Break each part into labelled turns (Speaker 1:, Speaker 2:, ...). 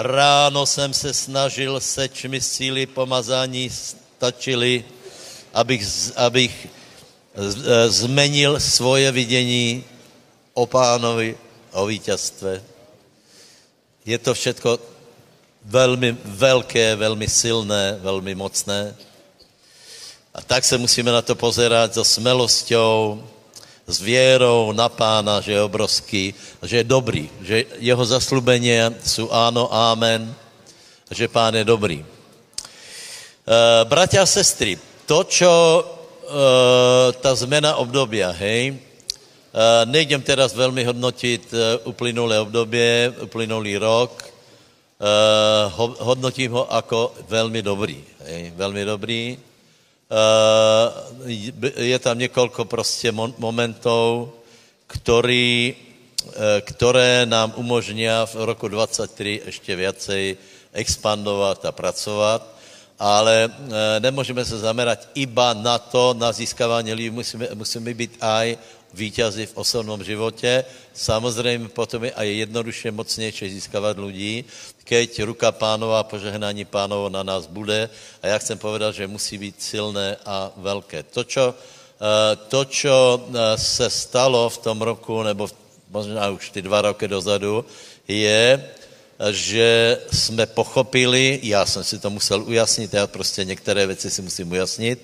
Speaker 1: Ráno jsem se snažil, seč mi síly pomazání stačily, abych, abych e, zmenil svoje vidění o pánovi, o vítězstve. Je to všetko velmi velké, velmi silné, velmi mocné. A tak se musíme na to pozerať so smelosťou, s věrou na pána, že je obrovský, že je dobrý, že jeho zaslubenie jsou áno, amen, že pán je dobrý. E, bratia a sestry, to, čo e, ta zmena obdobia, hej, e, nejdem teraz velmi hodnotit e, uplynulé obdobie, uplynulý rok, e, hodnotím ho jako velmi dobrý, hej, velmi dobrý. Eh, je tam několik prostě momentů, který, eh, které nám umožní v roku 23 ještě viacej expandovat a pracovat, ale eh, nemůžeme se zamerať iba na to, na získávání lidí, musíme, musíme být aj vítězi v osobnom životě. Samozřejmě potom je aj jednoduše mocnější získávat lidí, keď ruka pánova, požehnání pánovo na nás bude. A já chcem povedat, že musí být silné a velké. To, čo, eh, to, čo eh, se stalo v tom roku, nebo možná už ty dva roky dozadu, je, že jsme pochopili, já jsem si to musel ujasnit, já prostě některé věci si musím ujasnit,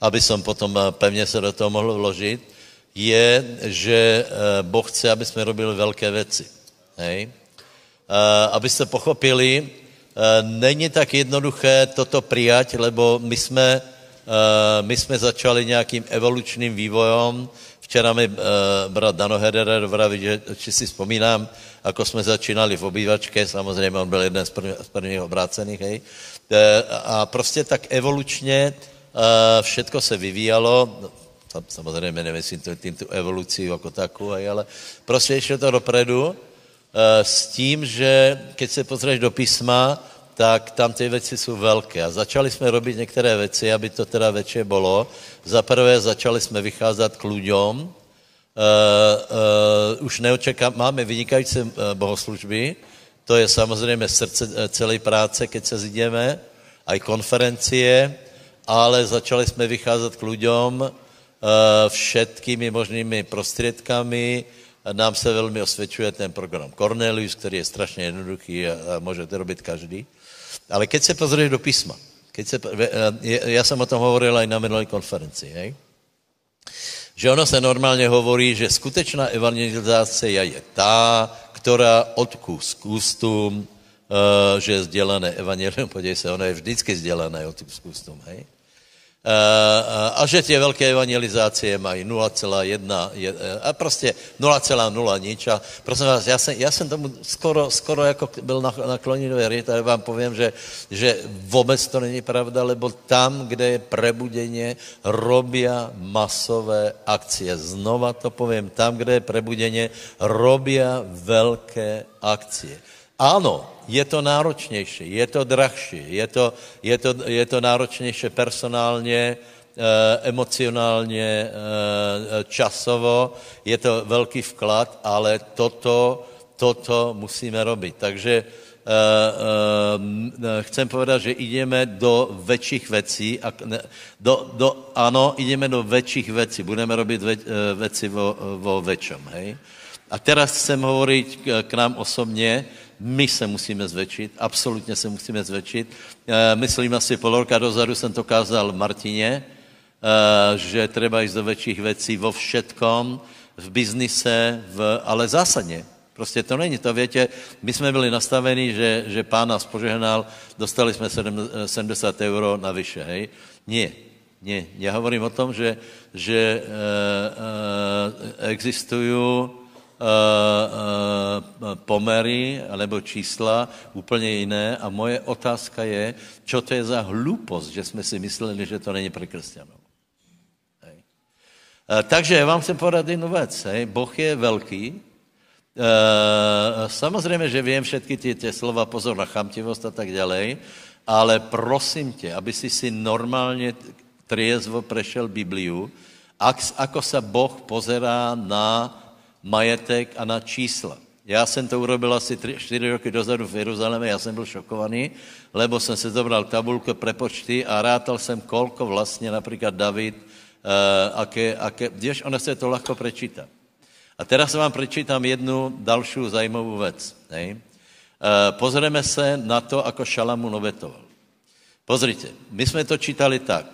Speaker 1: aby som potom eh, pevně se do toho mohl vložit, je, že Boh chce, aby jsme robili velké věci. Hej? Abyste pochopili, není tak jednoduché toto přijať, lebo my jsme, my jsme začali nějakým evolučním vývojom. Včera mi brat Dano Hederer vraví, že či si vzpomínám, ako jsme začínali v obývačke, samozřejmě on byl jeden z, první, z prvních obrácených, hej. A prostě tak evolučně všetko se vyvíjalo, samozřejmě nemyslím tím tu evoluci jako takovou, ale prostě ještě to dopredu Eh, s tím, že keď se pozřeš do písma, tak tam ty věci jsou velké. A začali jsme robit některé věci, aby to teda většině bylo. Za prvé začali jsme vycházet k ľuďom. Uh, uh, už neočekám, máme vynikající uh, bohoslužby, to je samozřejmě srdce celé práce, keď se zjdeme, aj konferencie, ale začali jsme vycházet k ľuďom uh, všetkými možnými prostriedkami, nám se velmi osvědčuje ten program Cornelius, který je strašně jednoduchý a, a může to robit každý. Ale keď se pozrieš do písma, keď se, já jsem o tom hovoril i na minulé konferenci, hej? Že ono se normálně hovorí, že skutečná evangelizace je ta, která od kus k uh, že je sdělené evangelium, podívej se, ono je vždycky sdělené od kus k ústům, hej? Eh, a že tie veľké evangelizácie mají 0,1 a prostě 0,0 nič. A prosím vás, já jsem, já jsem tomu skoro, skoro jako byl nakloněný věřit a vám povím, že, že vůbec to není pravda, lebo tam, kde je prebudeně, robia masové akcie. Znova to povím, tam, kde je prebudeně, robia velké akcie. Ano, je to náročnější, je to drahší, je to, je to, je to náročnější personálně, eh, emocionálně, eh, časovo, je to velký vklad, ale toto, toto musíme robit. Takže eh, chcem povedat, že jdeme do väčších věcí, a do, do, ano, jdeme do väčších věcí, budeme robit ve, věci vo, vo väčšom, hej? A teraz chcem hovoriť k nám osobně, my se musíme zväčšit, absolutně se musíme zväčšit. E, myslím asi pol roka dozadu jsem to kázal Martině, e, že treba jít do väčších věcí vo všetkom, v biznise, v, ale zásadně. Prostě to není to, větě, my jsme byli nastavení, že, že pán nás požehnal, dostali jsme 70 euro navyše, hej? Nie, nie. Já hovorím o tom, že, že e, e, existují Eh, eh, pomery alebo čísla úplně jiné a moje otázka je, čo to je za hlupost, že jsme si mysleli, že to není pre křesťanů. Hej. Eh, takže já vám chcem podat jednu věc. Hej. Boh je velký. Samozřejmě, že vím všetky ty, slova, pozor na chamtivost a tak dále, ale prosím tě, aby si si normálně triezvo prešel Bibliu, ako sa Boh pozerá na majetek a na čísla. Já jsem to urobil asi 3, 4 roky dozadu v Jeruzaléme, já jsem byl šokovaný, lebo jsem se zobral tabulku prepočty a rátal jsem, kolko vlastně například David, uh, aké, aké, vieš, ono se to ľahko prečíta. A teraz vám prečítam jednu dalšiu zajímavou. Hej? Uh, pozrieme se na to, ako Šalamún obetoval. Pozrite, my jsme to čítali tak,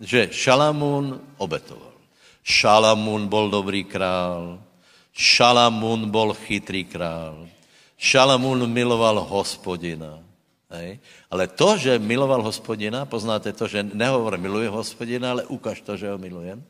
Speaker 1: že Šalamún obetoval. Šalamún bol dobrý král, Šalamún bol chytrý král. Šalamún miloval hospodina. Hej. Ale to, že miloval hospodina, poznáte to, že nehovor miluje hospodina, ale ukáž to, že ho milujem,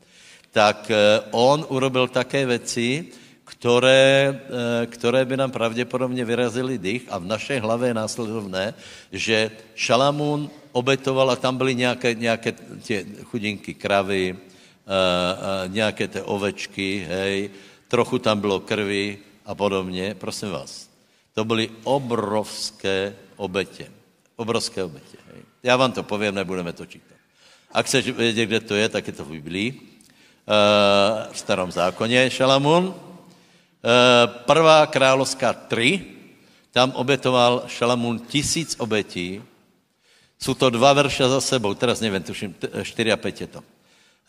Speaker 1: tak eh, on urobil také věci, které, eh, které by nám pravděpodobně vyrazily dých a v našej hlavě je následovné, že Šalamún obetoval a tam byly nějaké, nějaké tě chudinky kravy, uh, nějaké ty ovečky, hej, trochu tam bylo krvi a podobně, prosím vás. To byly obrovské obetě. Obrovské obetě. Hej. Já vám to povím, nebudeme to čítat. A chceš vědět, kde to je, tak je to v Biblii. Uh, v starom zákoně Šalamun. Uh, prvá královská 3, tam obětoval Šalamun tisíc obetí. Jsou to dva verše za sebou, teraz nevím, tuším, 4 a 5 je to.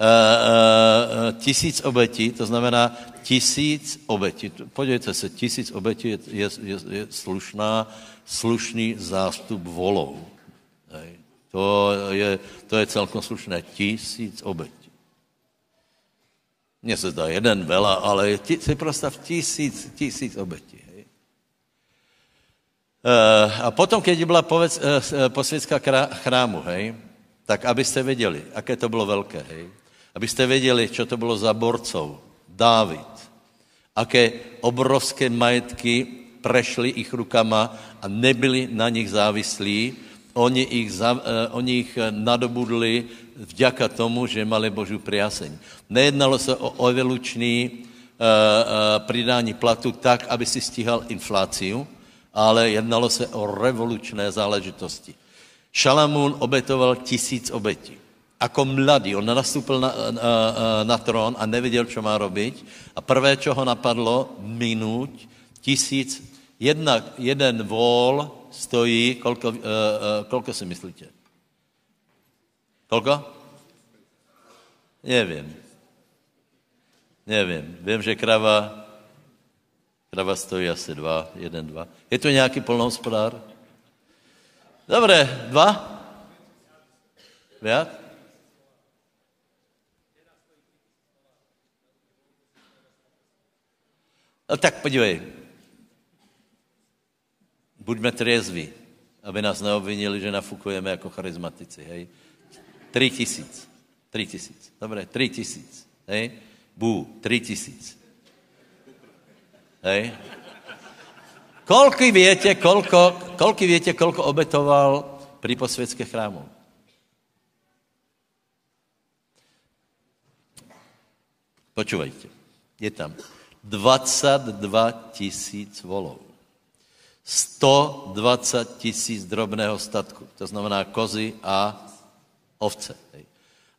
Speaker 1: Uh, uh, tisíc obetí, to znamená tisíc obetí. Podívejte se, tisíc obetí je, je, je, je slušná, slušný zástup volou. Hej. To je, to je celkom slušné. Tisíc obetí. Mně se zdá jeden vela, ale ti, si prostav tisíc, tisíc obetí. A potom, keď byla povec, posvětská chrámu, hej, tak abyste věděli, aké to bylo velké, hej, Abyste věděli, co to bylo za borcov. Dávid. Aké obrovské majetky prešli ich rukama a nebyli na nich závislí. Oni ich, za, uh, oni ich nadobudli vďaka tomu, že mali Božú priaseň. Nejednalo se o evolučný uh, uh, pridání platu tak, aby si stíhal infláciu, ale jednalo se o revolučné záležitosti. Šalamún obetoval tisíc obetí ako mladý. On nastúpil na, na, na trón a nevěděl, co má robiť. A prvé, čo ho napadlo, minúť tisíc. Jedna, jeden vol stojí, kolko, uh, uh, kolko si myslíte? Kolko? Nevím. Nevím. Vím, že krava, krava stojí asi dva, jeden, dva. Je to nějaký polnohospodár? Dobré, dva? Viac? No tak podívej, buďme triezví, aby nás neobvinili, že nafukujeme jako charizmatici, hej. Tři tisíc. Tři tisíc. Dobré, tři tisíc. Hej. Bů, tři tisíc. Hej. Kolky větě, kolko, kolky větě, kolko obetoval pri posvětské chrámu? Počúvajte. Je tam. 22 tisíc volov. 120 tisíc drobného statku, to znamená kozy a ovce.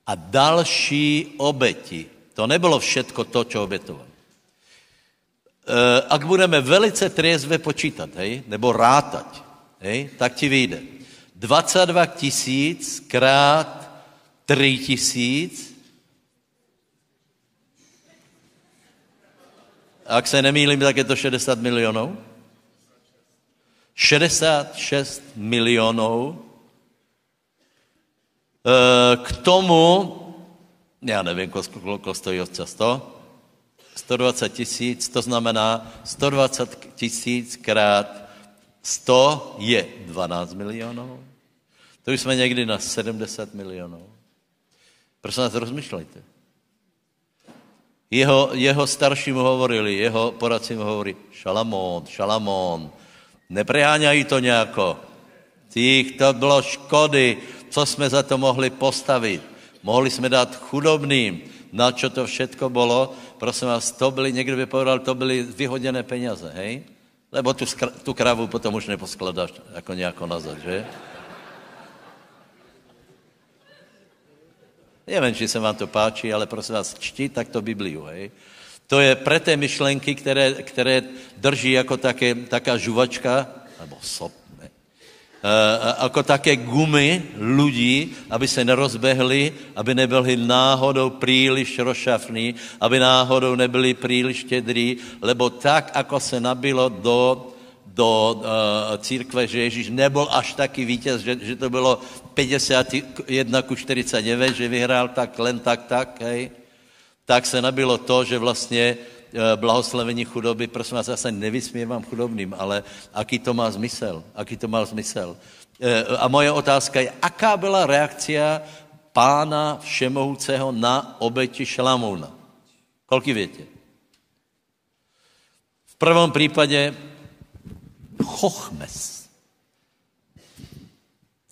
Speaker 1: A další obeti. To nebylo všetko to, čo obetoval. E, ak budeme velice triezve počítat, hej, nebo rátať, hej, tak ti vyjde 22 tisíc krát 3 tisíc ak se nemýlím, tak je to 60 milionů. 66 milionů. E, k tomu, já nevím, kolik stojí 100? 120 tisíc, to znamená 120 tisíc krát 100 je 12 milionů. To už jsme někdy na 70 milionů. Prosím vás, rozmyšlejte. Jeho, jeho starší mu hovorili, jeho poradci mu hovorí, Šalamón, Šalamón, nepreháňají to nějako. Tých to bylo škody, co jsme za to mohli postavit. Mohli jsme dát chudobným, na čo to všetko bylo. Prosím vás, to byly, někdo by povedal, to byly vyhoděné peněze, hej? Lebo tu, tu kravu potom už neposkladáš jako nějako nazad, že? Nevím, či se vám to páči, ale prosím vás, čti takto Bibliu, hej. To je pre té myšlenky, které, které drží jako také, taká žuvačka, nebo sop? E, jako také gumy lidí, aby se nerozbehli, aby nebyli náhodou příliš rozšafní, aby náhodou nebyli příliš štědrí, lebo tak, ako se nabilo do do uh, církve, že Ježíš nebyl až taký vítěz, že, že to bylo 51 ku 49, že vyhrál tak, len tak, tak, hej. Tak se nabilo to, že vlastně uh, blahoslavení chudoby, prosím vás, já se nevysmívám chudobným, ale aký to má zmysel, aký to má zmysel. Uh, a moje otázka je, aká byla reakcia pána všemohouceho na obeti Šalamouna? Koľky viete? V prvom prípade chochmes.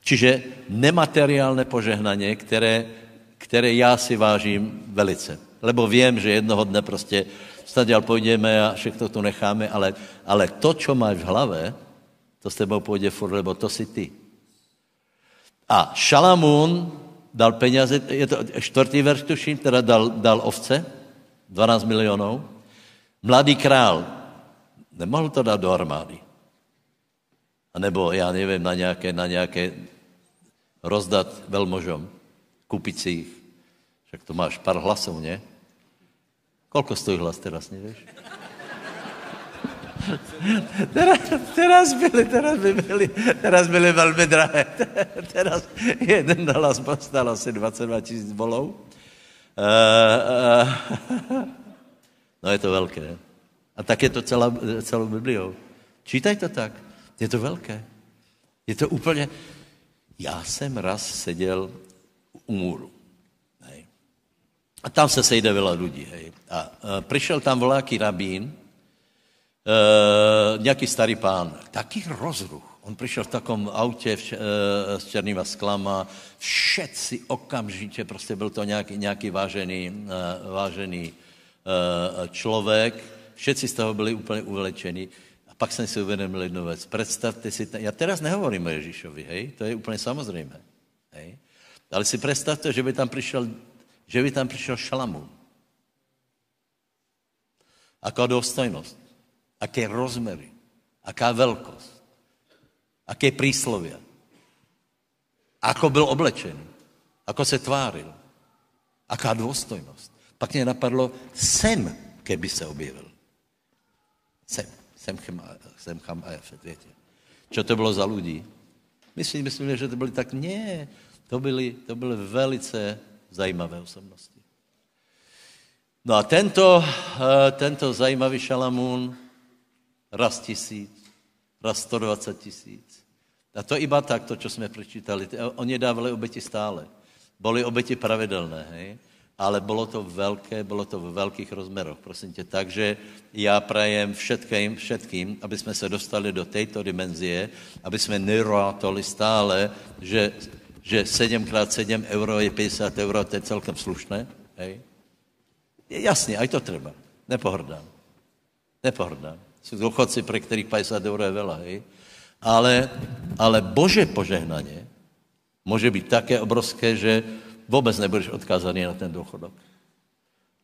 Speaker 1: Čiže nemateriálne požehnanie, které, které já si vážím velice. Lebo vím, že jednoho dne prostě staděl půjdeme a všechno tu necháme, ale, ale to, čo máš v hlave, to s tebou půjde furt, lebo to si ty. A Šalamún dal peněze, je to čtvrtý verš, tuším, teda dal, dal ovce, 12 milionů. Mladý král nemohl to dát do armády. Nebo, já nevím, na nějaké, na nějaké rozdat velmožom, kupiť si jich. Však to máš pár hlasů, ne? Kolko stojí hlas teraz, nevíš? teraz, teraz byly, teraz by byly, teraz byly velmi drahé. teraz jeden hlas stál asi 22 tisíc bolů. Uh, uh, no je to velké. A tak je to celá, celou Bibliou. Čítaj to tak. Je to velké. Je to úplně... Já jsem raz seděl u můru. Hej. A tam se sejde veľa lidí. Hej. A, a přišel tam voláký rabín, e, nějaký starý pán, taký rozruch. On přišel v takom autě v, e, s černýma sklama, všetci okamžitě, prostě byl to nějaký, nějaký vážený, e, vážený e, člověk, všetci z toho byli úplně uvlečení pak jsem si uvědomil jednu věc. Představte si, já teraz nehovorím o Ježíšovi, hej, to je úplně samozřejmé. Hej. Ale si představte, že by tam přišel, že by tam přišel Šalamún. Aká důstojnost, aké rozmery, aká velkost, aké príslovia, ako byl oblečený, ako se tváril, aká důstojnost. Pak mě napadlo, sem, keby se objevil. Sem. Semchem, Semcham a Jafet, viete. Čo to bylo za ľudí? My si že to byli tak, nie, to byly, to byly velice zajímavé osobnosti. No a tento, eh, tento zajímavý Šalamún, raz tisíc, raz 120 tisíc. A to iba tak, to, čo jsme prečítali. Oni dávali obeti stále. Boli obeti pravidelné, hej? Ale bylo to velké, bylo to v velkých rozmeroch, prosím tě. Takže já prajem všetkým, všetkým, aby jsme se dostali do této dimenzie, aby jsme nerátoli stále, že, že 7x7 euro je 50 euro, to je celkem slušné. Hej? Jasně, aj to treba. Nepohrdám. Nepohrdám. Jsou důchodci, pro kterých 50 euro je veľa, hej? Ale, ale Bože požehnaně může být také obrovské, že vůbec nebudeš odkázaný na ten důchodok.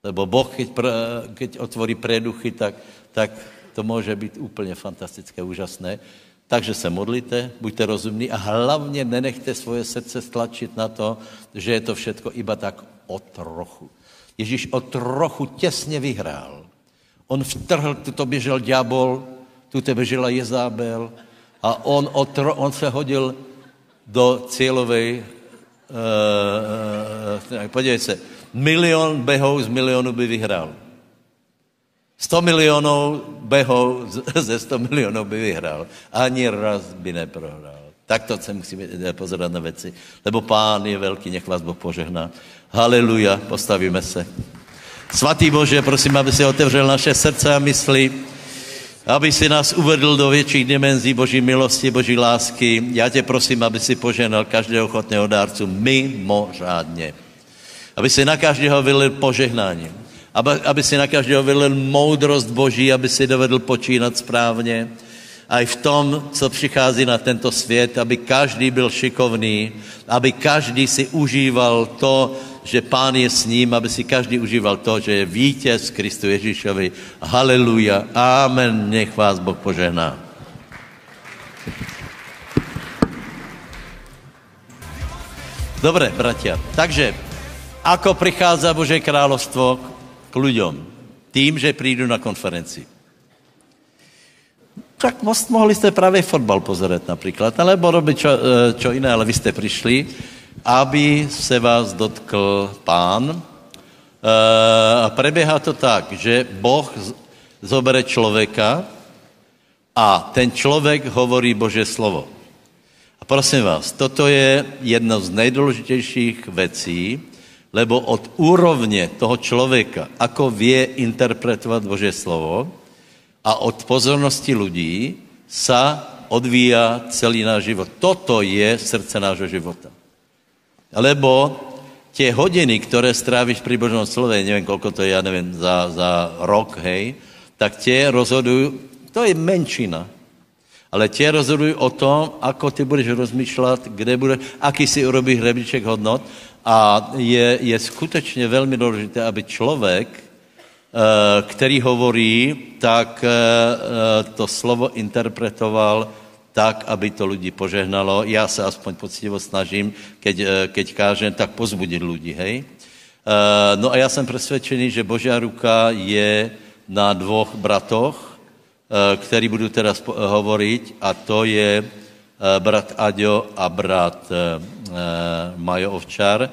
Speaker 1: Lebo Boh, keď, pr, keď otvorí preduchy, tak, tak to může být úplně fantastické, úžasné. Takže se modlite, buďte rozumní a hlavně nenechte svoje srdce stlačit na to, že je to všetko iba tak o trochu. Ježíš o trochu těsně vyhrál. On vtrhl, tu běžel ďábel, tu běžela Jezábel a on, otro, on se hodil do cílové uh, podívej se, milion behou z milionu by vyhrál. 100 milionů behou ze 100 milionů by vyhrál. Ani raz by neprohrál. Tak to se musíme pozerať na věci. Lebo pán je velký, nech vás Boh požehná. Haleluja, postavíme se. Svatý Bože, prosím, aby si otevřel naše srdce a mysli aby si nás uvedl do větších dimenzí Boží milosti, Boží lásky. Já tě prosím, aby si poženal každého ochotného dárcu mimořádně. Aby si na každého vylil požehnání. Aby, aby si na každého vylil moudrost Boží, aby si dovedl počínat správně. A i v tom, co přichází na tento svět, aby každý byl šikovný, aby každý si užíval to, že pán je s ním, aby si každý užíval to, že je vítěz Kristu Ježíšovi. Haleluja. Amen. Nech vás Boh požehná. Dobre, bratia. Takže, ako prichádza Bože kráľovstvo k ľuďom? Tým, že prídu na konferencii. Tak mohli ste práve fotbal pozerať napríklad, alebo robiť čo, e, čo iné, ale vy ste prišli, aby se vás dotkl pán. E, a prebieha to tak, že Boh zobere človeka a ten človek hovorí Bože slovo. A prosím vás, toto je jedna z nejdůležitějších vecí, lebo od úrovně toho člověka, ako vie interpretovat Bože slovo a od pozornosti ľudí sa odvíja celý náš život. Toto je srdce nášho života. Lebo tie hodiny, ktoré stráviš pri Božom slove, neviem, koľko to je, ja neviem, za, za rok, hej, tak tie rozhodujú, to je menšina, ale tie rozhodujú o tom, ako ty budeš rozmýšľať, kde bude, aký si urobíš hrebiček hodnot. A je, je skutečně velmi důležité, aby člověk, eh, který hovorí, tak eh, eh, to slovo interpretoval tak, aby to lidi požehnalo. Já se aspoň poctivo snažím, keď, keď kážem, tak pozbudit lidi, hej. No a já jsem přesvědčený, že Božá ruka je na dvoch bratoch, Eh, který budu teraz hovoriť, a to je eh, brat Aďo a brat eh, Majo Ovčar,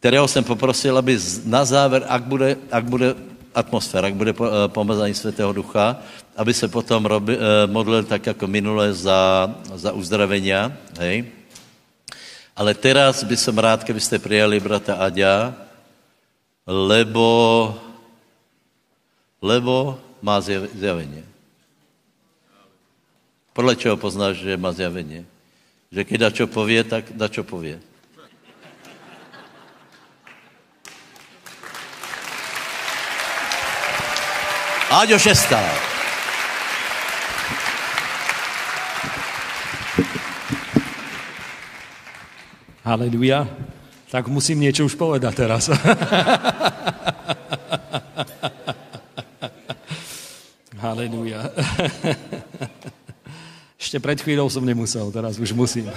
Speaker 1: kterého jsem poprosil, aby na záver, ak bude, ak bude atmosféra, ak bude pomazání Svatého Ducha, aby se potom robi, modlil tak jako minule za, za uzdravenia, hej. Ale teraz by som rád, keby ste prijali brata Aďa, lebo, lebo má zjavenie. Podle čeho poznáš, že má zjavenie? Že keď čo povie, tak čo povie. Áďo šestá.
Speaker 2: Haleluja. Tak musím niečo už povedať teraz. Haleluja. Ešte pred chvíľou som nemusel, teraz už musím.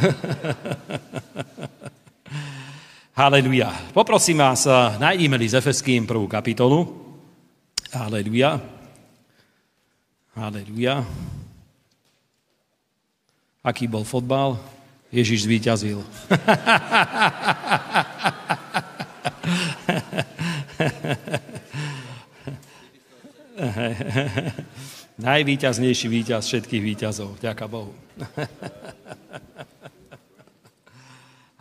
Speaker 2: Haleluja. Poprosím vás, nájdime li z Efeským prvú kapitolu. Haleluja. Haleluja. Aký bol fotbal? Ježiš zvíťazil. Najvýťaznejší víťaz všetkých víťazov. Ďaká Bohu.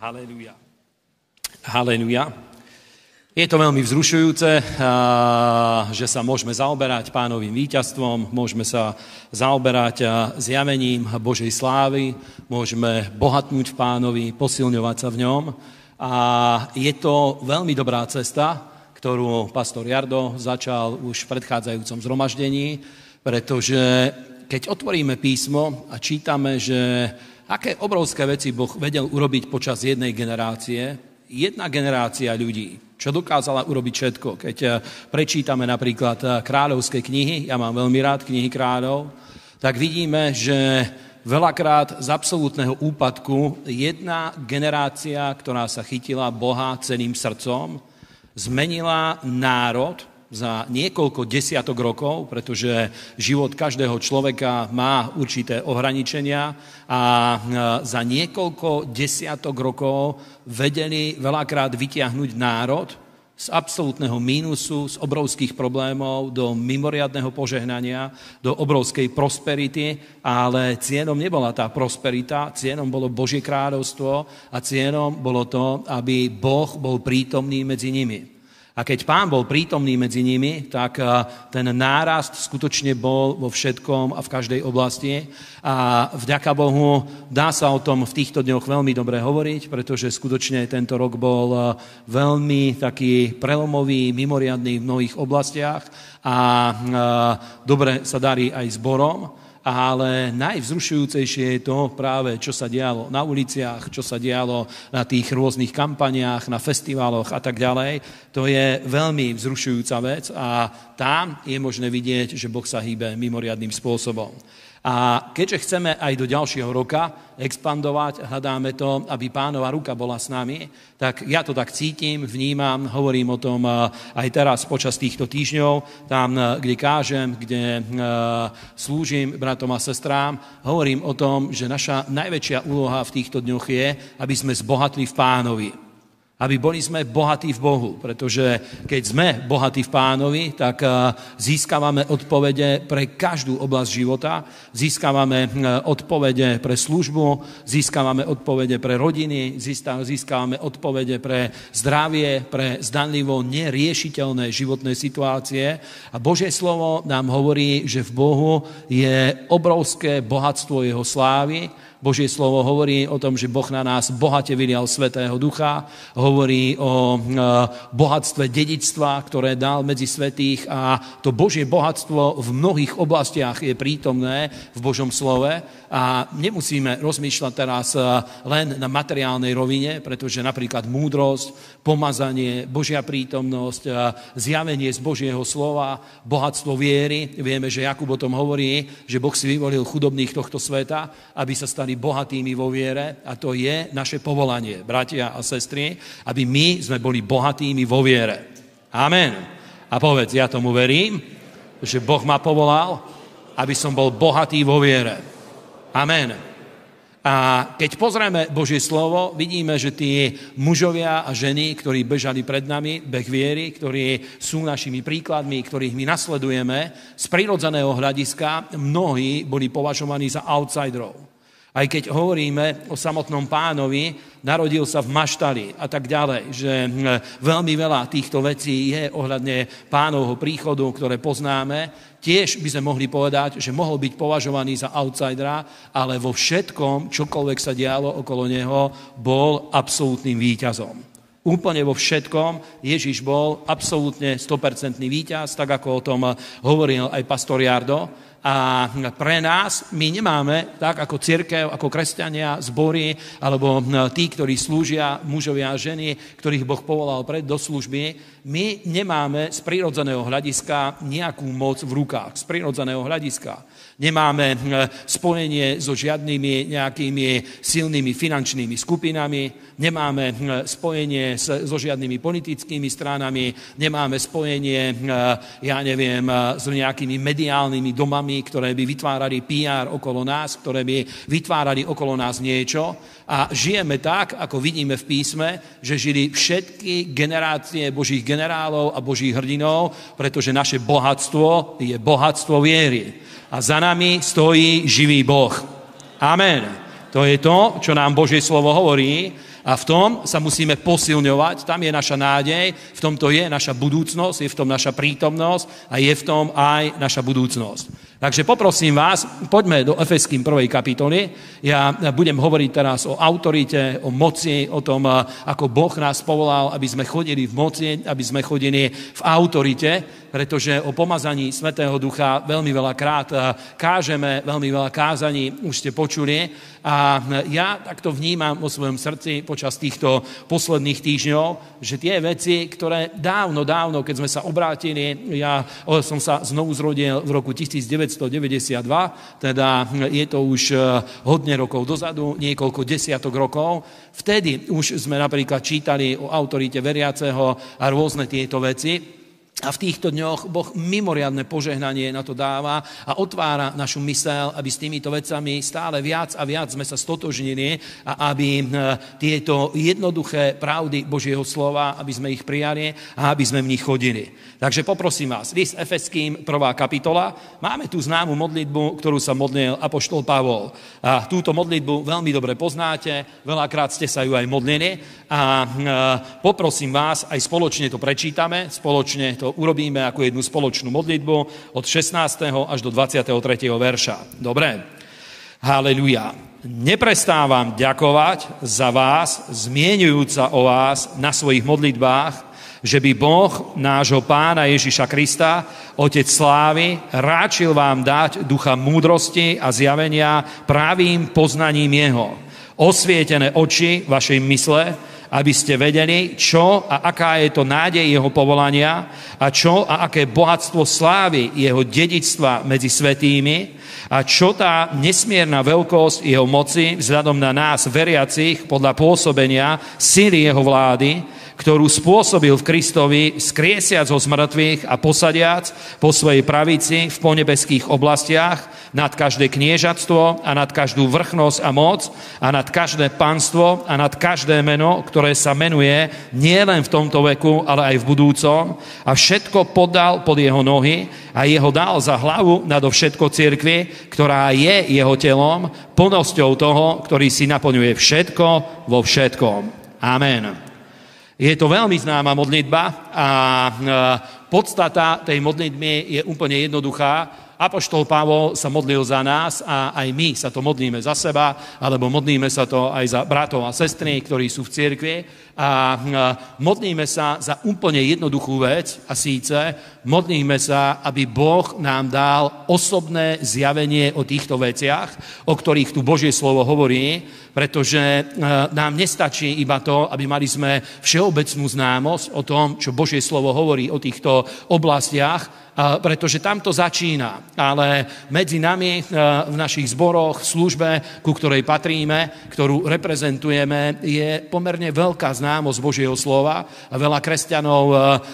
Speaker 2: Haleluja. Haleluja. Je to veľmi vzrušujúce, že sa môžeme zaoberať pánovým víťazstvom, môžeme sa zaoberať zjavením Božej slávy, môžeme bohatnúť v pánovi, posilňovať sa v ňom. A je to veľmi dobrá cesta, ktorú pastor Jardo začal už v predchádzajúcom zhromaždení, pretože keď otvoríme písmo a čítame, že aké obrovské veci Boh vedel urobiť počas jednej generácie, jedna generácia ľudí, čo dokázala urobiť všetko. Keď eh, prečítame napríklad eh, kráľovské knihy, ja mám veľmi rád knihy kráľov, tak vidíme, že veľakrát z absolútneho úpadku jedna generácia, ktorá sa chytila Boha celým srdcom, zmenila národ, za niekoľko desiatok rokov, pretože život každého človeka má určité ohraničenia a za niekoľko desiatok rokov vedeli veľakrát vytiahnuť národ z absolútneho mínusu, z obrovských problémov do mimoriadného požehnania, do obrovskej prosperity, ale cienom nebola tá prosperita, cienom bolo Božie kráľovstvo a cienom bolo to, aby Boh bol prítomný medzi nimi. A keď pán bol prítomný medzi nimi, tak eh, ten nárast skutočne bol vo všetkom a v každej oblasti. A vďaka Bohu dá sa o tom v týchto dňoch veľmi dobre hovoriť, pretože skutočne tento rok bol eh, veľmi taký prelomový, mimoriadný v mnohých oblastiach a eh, dobre sa darí aj zborom. Ale najvzrušujúcejšie je to práve, čo sa dialo na uliciach, čo sa dialo na tých rôznych kampaniách, na festivaloch a tak ďalej. To je veľmi vzrušujúca vec a tam je možné vidieť, že Boh sa hýbe mimoriadným spôsobom. A keďže chceme aj do ďalšieho roka expandovať, hľadáme to, aby pánova ruka bola s nami, tak ja to tak cítim, vnímam, hovorím o tom eh, aj teraz počas týchto týždňov, tam, eh, kde kážem, kde eh, slúžim bratom a sestrám, hovorím o tom, že naša najväčšia úloha v týchto dňoch je, aby sme zbohatli v pánovi. Aby boli sme bohatí v Bohu, pretože keď sme bohatí v pánovi, tak eh, získavame odpovede pre každú oblasť života, získavame eh, odpovede pre službu, získavame odpovede pre rodiny, získavame odpovede pre zdravie, pre zdanlivo neriešiteľné životné situácie. A Božie slovo nám hovorí, že v Bohu je obrovské bohatstvo jeho slávy, Božie slovo hovorí o tom, že Boh na nás bohate vylial Svetého Ducha, hovorí o e, bohatstve dedičstva, ktoré dal medzi svetých. A to Božie bohatstvo v mnohých oblastiach je prítomné v Božom slove. A nemusíme rozmýšľať teraz e, len na materiálnej rovine, pretože napríklad múdrosť, pomazanie, Božia prítomnosť, e, zjavenie z Božieho slova, bohatstvo viery. Vieme, že Jakub o tom hovorí, že Boh si vyvolil chudobných tohto sveta, aby sa stali bohatými vo viere a to je naše povolanie, bratia a sestry, aby my sme boli bohatými vo viere. Amen. A povedz, ja tomu verím, že Boh ma povolal, aby som bol bohatý vo viere. Amen. A keď pozrieme Božie slovo, vidíme, že tí mužovia a ženy, ktorí bežali pred nami, beh viery, ktorí sú našimi príkladmi, ktorých my nasledujeme, z prirodzeného hľadiska mnohí boli považovaní za outsiderov. Aj keď hovoríme o samotnom pánovi, narodil sa v maštali a tak ďalej, že hm, veľmi veľa týchto vecí je ohľadne pánovho príchodu, ktoré poznáme, tiež by sme mohli povedať, že mohol byť považovaný za outsidera, ale vo všetkom, čokoľvek sa dialo okolo neho, bol absolútnym výťazom. Úplne vo všetkom Ježiš bol absolútne 100% víťaz, tak ako o tom hovoril aj pastor Jardo. A pre nás, my nemáme, tak ako církev, ako kresťania, zbory, alebo tí, ktorí slúžia, mužovia a ženy, ktorých Boh povolal pred do služby, my nemáme z prírodzeného hľadiska nejakú moc v rukách. Z prírodzeného hľadiska. Nemáme spojenie so žiadnymi nejakými silnými finančnými skupinami, nemáme spojenie so žiadnymi politickými stranami, nemáme spojenie, ja neviem, s nejakými mediálnymi domami, ktoré by vytvárali PR okolo nás, ktoré by vytvárali okolo nás niečo. A žijeme tak, ako vidíme v písme, že žili všetky generácie božích generálov a božích hrdinov, pretože naše bohatstvo je bohatstvo viery. A za nami stojí živý Boh. Amen. To je to, čo nám Božie slovo hovorí. A v tom sa musíme posilňovať, tam je naša nádej, v tomto je naša budúcnosť, je v tom naša prítomnosť a je v tom aj naša budúcnosť. Takže poprosím vás, poďme do Efeským prvej kapitoly. Ja budem hovoriť teraz o autorite, o moci, o tom, ako Boh nás povolal, aby sme chodili v moci, aby sme chodili v autorite, pretože o pomazaní Svetého Ducha veľmi veľa krát kážeme, veľmi veľa kázaní už ste počuli. A ja takto vnímam vo svojom srdci počas týchto posledných týždňov, že tie veci, ktoré dávno, dávno, keď sme sa obrátili, ja som sa znovu zrodil v roku 1900, 1992, teda je to už eh, hodne rokov dozadu, niekoľko desiatok rokov. Vtedy už sme napríklad čítali o autorite veriaceho a rôzne tieto veci. A v týchto dňoch Boh mimoriadne požehnanie na to dáva a otvára našu mysel, aby s týmito vecami stále viac a viac sme sa stotožnili a aby eh, tieto jednoduché pravdy Božieho slova, aby sme ich prijali a aby sme v nich chodili. Takže poprosím vás, list Efeským, prvá kapitola, máme tu známu modlitbu, ktorú sa modlil Apoštol Pavol. A túto modlitbu veľmi dobre poznáte, veľakrát ste sa ju aj modlili a eh, poprosím vás, aj spoločne to prečítame, spoločne to to urobíme ako jednu spoločnú modlitbu od 16. až do 23. verša. Dobre? Haleluja. Neprestávam ďakovať za vás, zmienujúca o vás na svojich modlitbách, že by Boh nášho pána Ježiša Krista, Otec slávy, ráčil vám dať ducha múdrosti a zjavenia právým poznaním Jeho. Osvietené oči vašej mysle, aby ste vedeli, čo a aká je to nádej jeho povolania a čo a aké bohatstvo slávy jeho dedičstva medzi svetými a čo tá nesmierna veľkosť jeho moci vzhľadom na nás veriacich podľa pôsobenia síly jeho vlády, ktorú spôsobil v Kristovi, skriesiac ho z mŕtvych a posadiac po svojej pravici v ponebeských oblastiach, nad každé kniežatstvo a nad každú vrchnosť a moc a nad každé panstvo a nad každé meno, ktoré sa menuje nielen v tomto veku, ale aj v budúcom a všetko podal pod jeho nohy a jeho dal za hlavu nado všetko cirkvi, ktorá je jeho telom, plnosťou toho, ktorý si naplňuje všetko vo všetkom. Amen. Je to veľmi známa modlitba a e, podstata tej modlitby je úplne jednoduchá. Apoštol Pavol sa modlil za nás a aj my sa to modlíme za seba, alebo modlíme sa to aj za bratov a sestry, ktorí sú v cirkvi a modlíme sa za úplne jednoduchú vec a síce modlíme sa, aby Boh nám dal osobné zjavenie o týchto veciach, o ktorých tu Božie slovo hovorí, pretože nám nestačí iba to, aby mali sme všeobecnú známosť o tom, čo Božie slovo hovorí o týchto oblastiach, pretože tam to začína. Ale medzi nami v našich zboroch, v službe, ku ktorej patríme, ktorú reprezentujeme, je pomerne veľká známosť Božieho slova a veľa kresťanov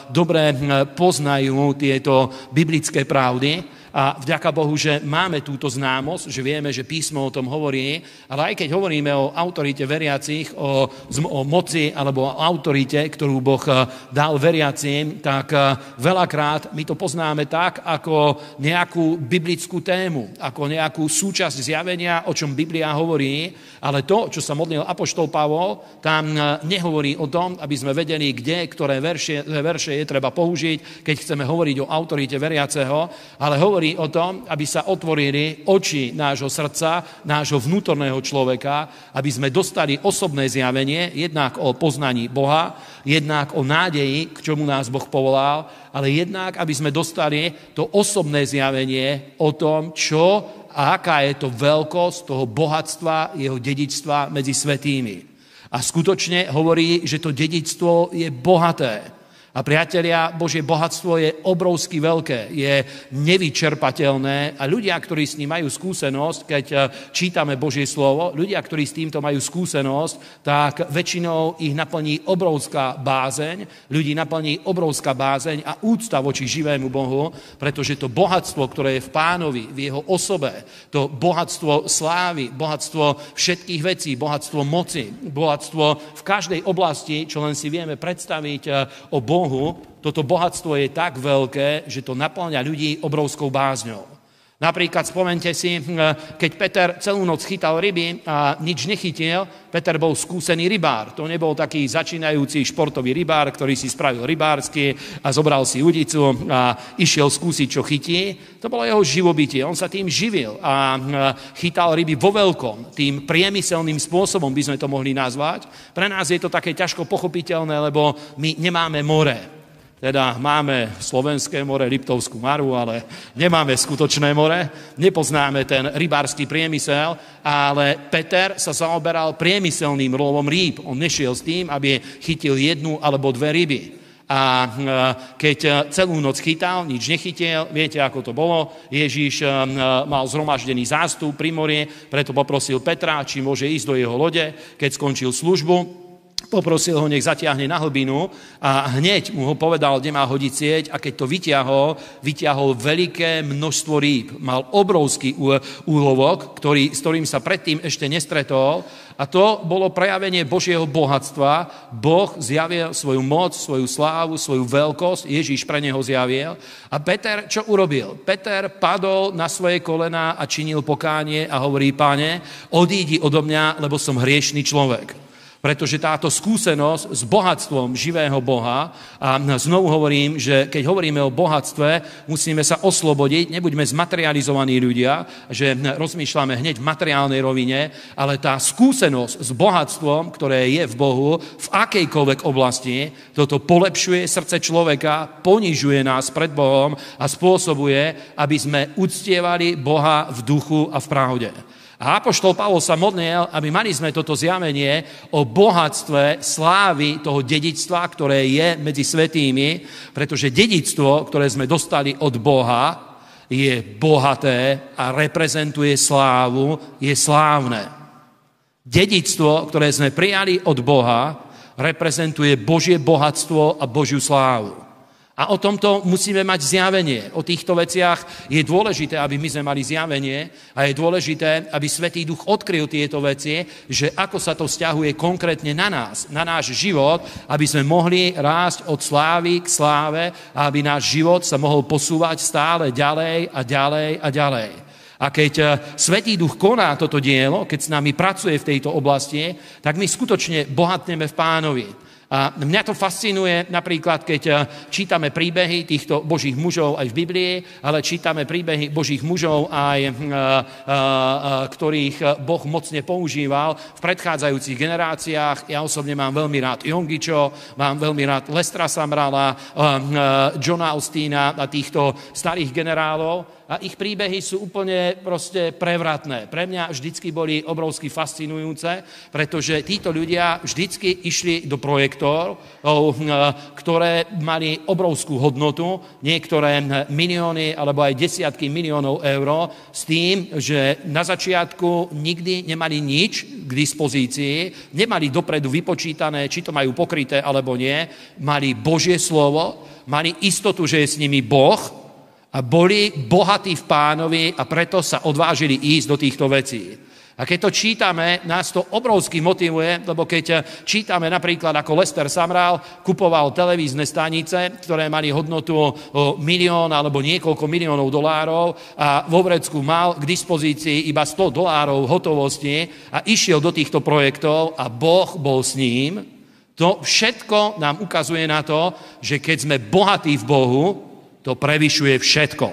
Speaker 2: dobre poznajú tieto biblické pravdy. A vďaka Bohu, že máme túto známosť, že vieme, že písmo o tom hovorí, ale aj keď hovoríme o autorite veriacich, o, o moci alebo o autorite, ktorú Boh eh, dal veriacim, tak eh, veľakrát my to poznáme tak, ako nejakú biblickú tému, ako nejakú súčasť zjavenia, o čom Biblia hovorí, ale to, čo sa modlil Apoštol Pavol, tam eh, nehovorí o tom, aby sme vedeli, kde, ktoré verše, verše je treba použiť, keď chceme hovoriť o autorite veriaceho, ale hovorí hovorí o tom, aby sa otvorili oči nášho srdca, nášho vnútorného človeka, aby sme dostali osobné zjavenie, jednak o poznaní Boha, jednak o nádeji, k čomu nás Boh povolal, ale jednak, aby sme dostali to osobné zjavenie o tom, čo a aká je to veľkosť toho bohatstva, jeho dedičstva medzi svetými. A skutočne hovorí, že to dedičstvo je bohaté. A priatelia, Božie bohatstvo je obrovsky veľké, je nevyčerpateľné a ľudia, ktorí s ním majú skúsenosť, keď eh, čítame Božie slovo, ľudia, ktorí s týmto majú skúsenosť, tak väčšinou ich naplní obrovská bázeň, ľudí naplní obrovská bázeň a úcta voči živému Bohu, pretože to bohatstvo, ktoré je v pánovi, v jeho osobe, to bohatstvo slávy, bohatstvo všetkých vecí, bohatstvo moci, bohatstvo v každej oblasti, čo len si vieme predstaviť eh, o Bohu, Bohu, toto bohatstvo je tak veľké, že to naplňa ľudí obrovskou bázňou. Napríklad spomente si, hm, keď Peter celú noc chytal ryby a nič nechytil, Peter bol skúsený rybár. To nebol taký začínajúci športový rybár, ktorý si spravil rybársky a zobral si udicu a išiel skúsiť, čo chytí. To bolo jeho živobytie. On sa tým živil a hm, chytal ryby vo veľkom. Tým priemyselným spôsobom by sme to mohli nazvať. Pre nás je to také ťažko pochopiteľné, lebo my nemáme more. Teda máme Slovenské more, Liptovskú maru, ale nemáme skutočné more, nepoznáme ten rybársky priemysel, ale Peter sa zaoberal priemyselným lovom rýb. On nešiel s tým, aby chytil jednu alebo dve ryby. A e, keď celú noc chytal, nič nechytil, viete, ako to bolo, Ježíš e, mal zhromaždený zástup pri morie, preto poprosil Petra, či môže ísť do jeho lode, keď skončil službu poprosil ho, nech zatiahne na hlbinu a hneď mu ho povedal, kde má hodiť sieť a keď to vyťahol, vyťahol veľké množstvo rýb. Mal obrovský úlovok, ktorý, s ktorým sa predtým ešte nestretol a to bolo prejavenie Božieho bohatstva. Boh zjavil svoju moc, svoju slávu, svoju veľkosť, Ježíš pre neho zjavil. A Peter čo urobil? Peter padol na svoje kolena a činil pokánie a hovorí, páne, odídi odo mňa, lebo som hriešný človek. Pretože táto skúsenosť s bohatstvom živého Boha, a znovu hovorím, že keď hovoríme o bohatstve, musíme sa oslobodiť, nebuďme zmaterializovaní ľudia, že rozmýšľame hneď v materiálnej rovine, ale tá skúsenosť s bohatstvom, ktoré je v Bohu, v akejkoľvek oblasti, toto polepšuje srdce človeka, ponižuje nás pred Bohom a spôsobuje, aby sme uctievali Boha v duchu a v pravde. A Apoštol Pavol sa modlil, aby mali sme toto zjavenie o bohatstve slávy toho dedictva, ktoré je medzi svetými, pretože dedictvo, ktoré sme dostali od Boha, je bohaté a reprezentuje slávu, je slávne. Dedictvo, ktoré sme prijali od Boha, reprezentuje Božie bohatstvo a Božiu slávu. A o tomto musíme mať zjavenie. O týchto veciach je dôležité, aby my sme mali zjavenie a je dôležité, aby Svetý Duch odkryl tieto veci, že ako sa to vzťahuje konkrétne na nás, na náš život, aby sme mohli rásť od slávy k sláve a aby náš život sa mohol posúvať stále ďalej a ďalej a ďalej. A keď eh, Svetý Duch koná toto dielo, keď s nami pracuje v tejto oblasti, tak my skutočne bohatneme v pánovi. A mňa to fascinuje napríklad, keď eh, čítame príbehy týchto božích mužov aj v Biblii, ale čítame príbehy božích mužov aj, eh, eh, ktorých Boh mocne používal v predchádzajúcich generáciách. Ja osobne mám veľmi rád Jongičo, mám veľmi rád Lestra Samrala, Johna Austína a týchto starých generálov a ich príbehy sú úplne proste prevratné. Pre mňa vždycky boli obrovsky fascinujúce, pretože títo ľudia vždycky išli do projektov, ktoré mali obrovskú hodnotu, niektoré milióny alebo aj desiatky miliónov eur, s tým, že na začiatku nikdy nemali nič k dispozícii, nemali dopredu vypočítané, či to majú pokryté alebo nie, mali Božie slovo, mali istotu, že je s nimi Boh, a boli bohatí v pánovi a preto sa odvážili ísť do týchto vecí. A keď to čítame, nás to obrovsky motivuje, lebo keď čítame napríklad, ako Lester Samral kupoval televízne stanice, ktoré mali hodnotu milión alebo niekoľko miliónov dolárov a vo Vrecku mal k dispozícii iba 100 dolárov hotovosti a išiel do týchto projektov a Boh bol s ním, to všetko nám ukazuje na to, že keď sme bohatí v Bohu, to prevyšuje všetko.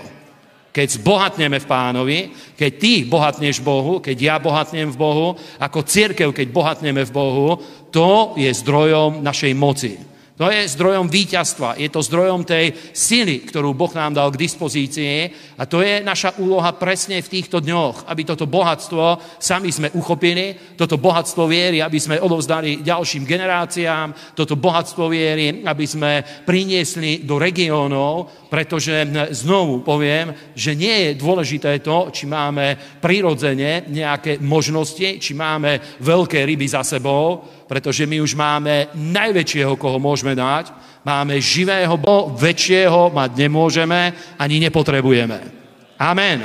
Speaker 2: Keď zbohatneme v pánovi, keď ty bohatneš Bohu, keď ja bohatnem v Bohu, ako církev, keď bohatneme v Bohu, to je zdrojom našej moci. To je zdrojom víťazstva, je to zdrojom tej sily, ktorú Boh nám dal k dispozícii a to je naša úloha presne v týchto dňoch, aby toto bohatstvo sami sme uchopili, toto bohatstvo viery, aby sme odovzdali ďalším generáciám, toto bohatstvo viery, aby sme priniesli do regiónov, pretože znovu poviem, že nie je dôležité to, či máme prirodzene nejaké možnosti, či máme veľké ryby za sebou, pretože my už máme najväčšieho, koho môžeme dať. Máme živého, bo väčšieho mať nemôžeme, ani nepotrebujeme. Amen.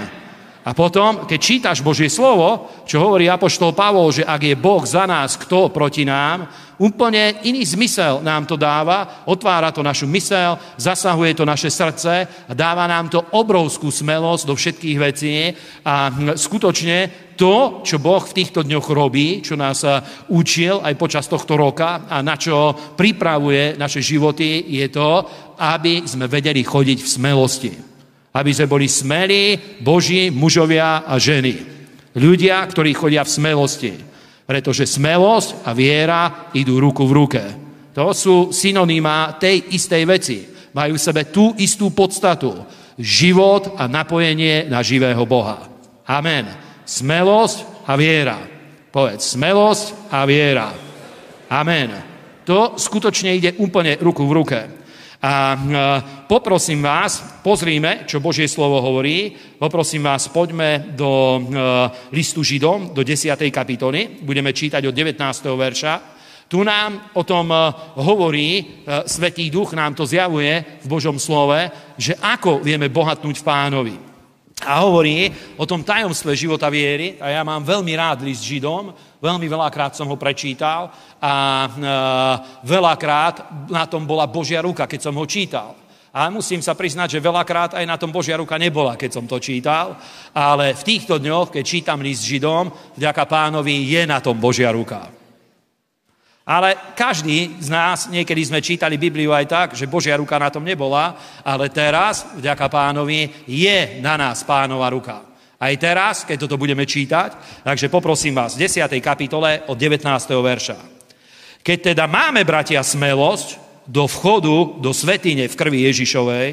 Speaker 2: A potom, keď čítaš Božie slovo, čo hovorí Apoštol Pavol, že ak je Boh za nás, kto proti nám, Úplne iný zmysel nám to dáva, otvára to našu mysel, zasahuje to naše srdce a dáva nám to obrovskú smelosť do všetkých vecí a skutočne to, čo Boh v týchto dňoch robí, čo nás učil aj počas tohto roka a na čo pripravuje naše životy, je to, aby sme vedeli chodiť v smelosti. Aby sme boli smelí Boží mužovia a ženy. Ľudia, ktorí chodia v smelosti. Pretože smelosť a viera idú ruku v ruke. To sú synonymá tej istej veci. Majú v sebe tú istú podstatu. Život a napojenie na živého Boha. Amen. Smelosť a viera. Povedz, smelosť a viera. Amen. To skutočne ide úplne ruku v ruke. A poprosím vás, pozrime, čo Božie slovo hovorí. Poprosím vás, poďme do listu Židom, do 10. kapitoly. Budeme čítať od 19. verša. Tu nám o tom hovorí, Svetý Duch nám to zjavuje v Božom slove, že ako vieme bohatnúť v pánovi. A hovorí o tom tajomstve života viery, a ja mám veľmi rád list Židom, veľmi veľakrát som ho prečítal a e, veľakrát na tom bola Božia ruka, keď som ho čítal. A musím sa priznať, že veľakrát aj na tom Božia ruka nebola, keď som to čítal, ale v týchto dňoch, keď čítam list Židom, vďaka pánovi je na tom Božia ruka. Ale každý z nás, niekedy sme čítali Bibliu aj tak, že Božia ruka na tom nebola, ale teraz, vďaka pánovi, je na nás pánova ruka. Aj teraz, keď toto budeme čítať, takže poprosím vás, v 10. kapitole od 19. verša. Keď teda máme, bratia, smelosť do vchodu, do svetine v krvi Ježišovej,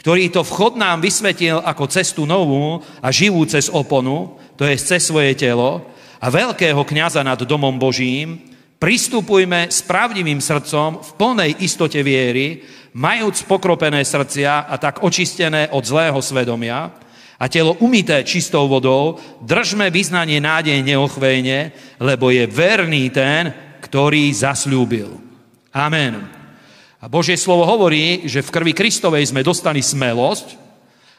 Speaker 2: ktorý to vchod nám vysvetil ako cestu novú a živú cez oponu, to je cez svoje telo, a veľkého kniaza nad domom Božím, pristupujme s pravdivým srdcom v plnej istote viery, majúc pokropené srdcia a tak očistené od zlého svedomia a telo umité čistou vodou, držme vyznanie nádej neochvejne, lebo je verný ten, ktorý zasľúbil. Amen. A Božie slovo hovorí, že v krvi Kristovej sme dostali smelosť,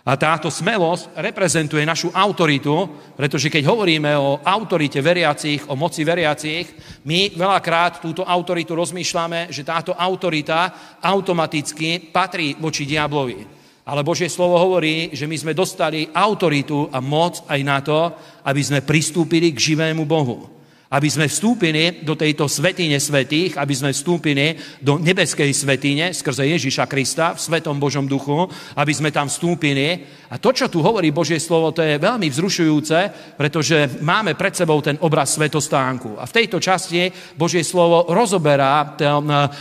Speaker 2: a táto smelosť reprezentuje našu autoritu, pretože keď hovoríme o autorite veriacich, o moci veriacich, my veľakrát túto autoritu rozmýšľame, že táto autorita automaticky patrí voči diablovi. Ale Božie slovo hovorí, že my sme dostali autoritu a moc aj na to, aby sme pristúpili k živému Bohu aby sme vstúpili do tejto svetine svetých, aby sme vstúpili do nebeskej svetine skrze Ježiša Krista v Svetom Božom duchu, aby sme tam vstúpili. A to, čo tu hovorí Božie slovo, to je veľmi vzrušujúce, pretože máme pred sebou ten obraz svetostánku. A v tejto časti Božie slovo rozoberá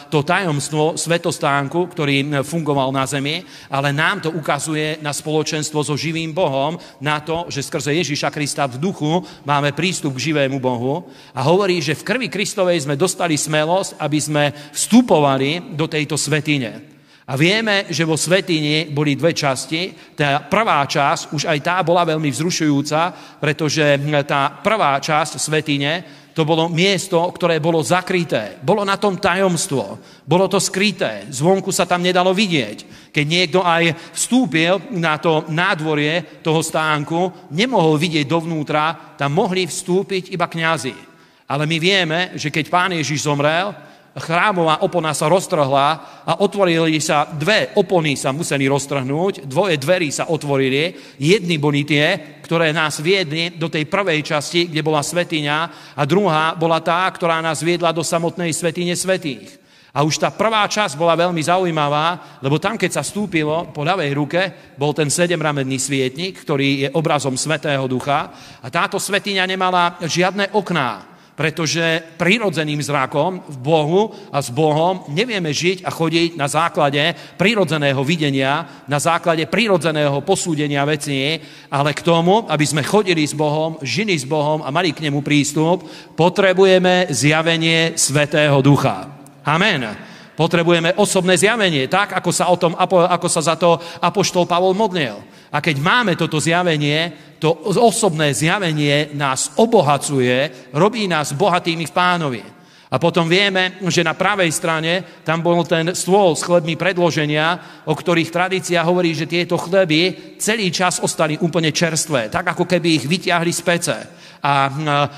Speaker 2: to tajomstvo svetostánku, ktorý fungoval na zemi, ale nám to ukazuje na spoločenstvo so živým Bohom, na to, že skrze Ježiša Krista v duchu máme prístup k živému Bohu a hovorí, že v krvi Kristovej sme dostali smelosť, aby sme vstupovali do tejto svetine. A vieme, že vo svetini boli dve časti. Tá prvá časť, už aj tá bola veľmi vzrušujúca, pretože tá prvá časť svetine, to bolo miesto, ktoré bolo zakryté. Bolo na tom tajomstvo. Bolo to skryté. Zvonku sa tam nedalo vidieť. Keď niekto aj vstúpil na to nádvorie toho stánku, nemohol vidieť dovnútra, tam mohli vstúpiť iba kňazi. Ale my vieme, že keď pán Ježiš zomrel, chrámová opona sa roztrhla a otvorili sa, dve opony sa museli roztrhnúť, dvoje dverí sa otvorili, jedny boli tie, ktoré nás viedli do tej prvej časti, kde bola svetiňa a druhá bola tá, ktorá nás viedla do samotnej svetine svetých. A už tá prvá časť bola veľmi zaujímavá, lebo tam, keď sa stúpilo po ľavej ruke, bol ten sedemramenný svietnik, ktorý je obrazom Svetého Ducha a táto svetiňa nemala žiadne okná pretože prirodzeným zrakom v Bohu a s Bohom nevieme žiť a chodiť na základe prirodzeného videnia, na základe prirodzeného posúdenia vecí, ale k tomu, aby sme chodili s Bohom, žili s Bohom a mali k nemu prístup, potrebujeme zjavenie Svetého Ducha. Amen. Potrebujeme osobné zjavenie, tak ako sa, o tom, ako sa za to Apoštol Pavol modlil. A keď máme toto zjavenie, to osobné zjavenie nás obohacuje, robí nás bohatými v pánovi. A potom vieme, že na pravej strane tam bol ten stôl s chlebmi predloženia, o ktorých tradícia hovorí, že tieto chleby celý čas ostali úplne čerstvé, tak ako keby ich vyťahli z pece a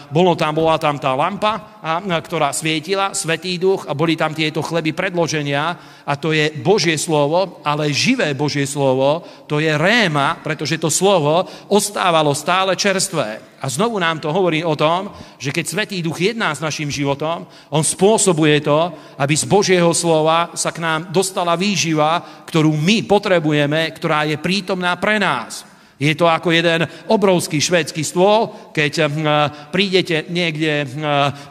Speaker 2: bolo tam, bola tam tá lampa, a, ktorá svietila, Svetý duch a boli tam tieto chleby predloženia a to je Božie slovo, ale živé Božie slovo, to je réma, pretože to slovo ostávalo stále čerstvé. A znovu nám to hovorí o tom, že keď Svetý duch jedná s našim životom, on spôsobuje to, aby z Božieho slova sa k nám dostala výživa, ktorú my potrebujeme, ktorá je prítomná pre nás. Je to ako jeden obrovský švédsky stôl, keď eh, prídete niekde eh,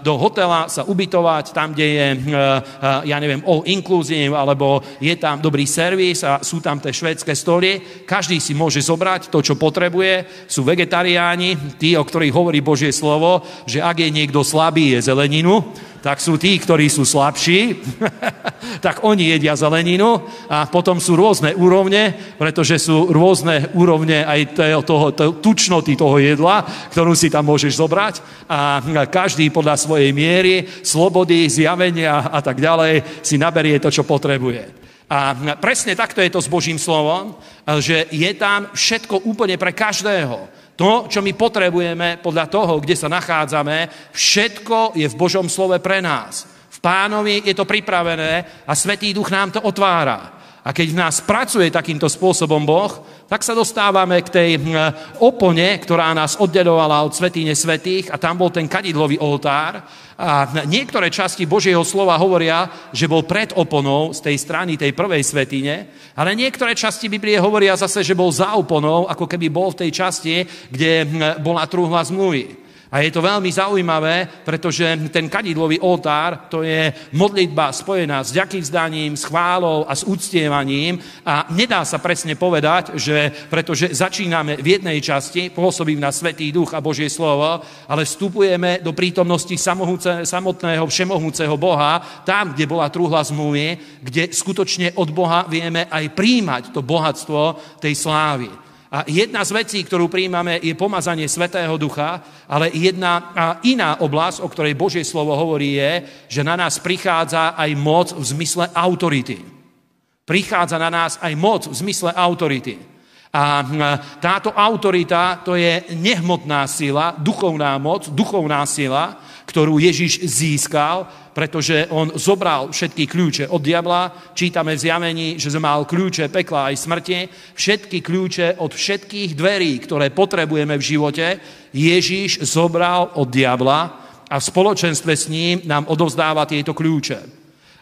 Speaker 2: do hotela sa ubytovať, tam, kde je, ja neviem, all inclusive, alebo je tam dobrý servis a sú tam tie švédske stoly. Každý si môže zobrať to, čo potrebuje. Sú vegetariáni, tí, o ktorých hovorí Božie slovo, že ak je niekto slabý, je zeleninu tak sú tí, ktorí sú slabší, tak oni jedia zeleninu a potom sú rôzne úrovne, pretože sú rôzne úrovne aj toho, toho, tučnoty toho jedla, ktorú si tam môžeš zobrať a každý podľa svojej miery, slobody, zjavenia a tak ďalej si naberie to, čo potrebuje. A presne takto je to s Božím slovom, že je tam všetko úplne pre každého. To, čo my potrebujeme podľa toho, kde sa nachádzame, všetko je v Božom slove pre nás. V pánovi je to pripravené a Svetý duch nám to otvára. A keď v nás pracuje takýmto spôsobom Boh, tak sa dostávame k tej opone, ktorá nás oddelovala od Svetýne Svetých a tam bol ten kadidlový oltár. A niektoré časti Božieho slova hovoria, že bol pred oponou z tej strany tej prvej svetine, ale niektoré časti Biblie hovoria zase, že bol za oponou, ako keby bol v tej časti, kde bola truhla zmluvy. A je to veľmi zaujímavé, pretože ten kadidlový oltár, to je modlitba spojená s ďakým vzdaním, s chválou a s úctievaním a nedá sa presne povedať, že pretože začíname v jednej časti, pôsobím na Svetý duch a Božie slovo, ale vstupujeme do prítomnosti samotného všemohúceho Boha, tam, kde bola truhla zmluvy, kde skutočne od Boha vieme aj príjmať to bohatstvo tej slávy. A jedna z vecí, ktorú príjmame, je pomazanie Svetého Ducha, ale jedna iná oblasť, o ktorej Božie slovo hovorí, je, že na nás prichádza aj moc v zmysle autority. Prichádza na nás aj moc v zmysle autority. A táto autorita, to je nehmotná sila, duchovná moc, duchovná sila, ktorú Ježiš získal pretože on zobral všetky kľúče od diabla. Čítame v zjavení, že mal kľúče pekla aj smrti. Všetky kľúče od všetkých dverí, ktoré potrebujeme v živote, Ježíš zobral od diabla a v spoločenstve s ním nám odovzdáva tieto kľúče.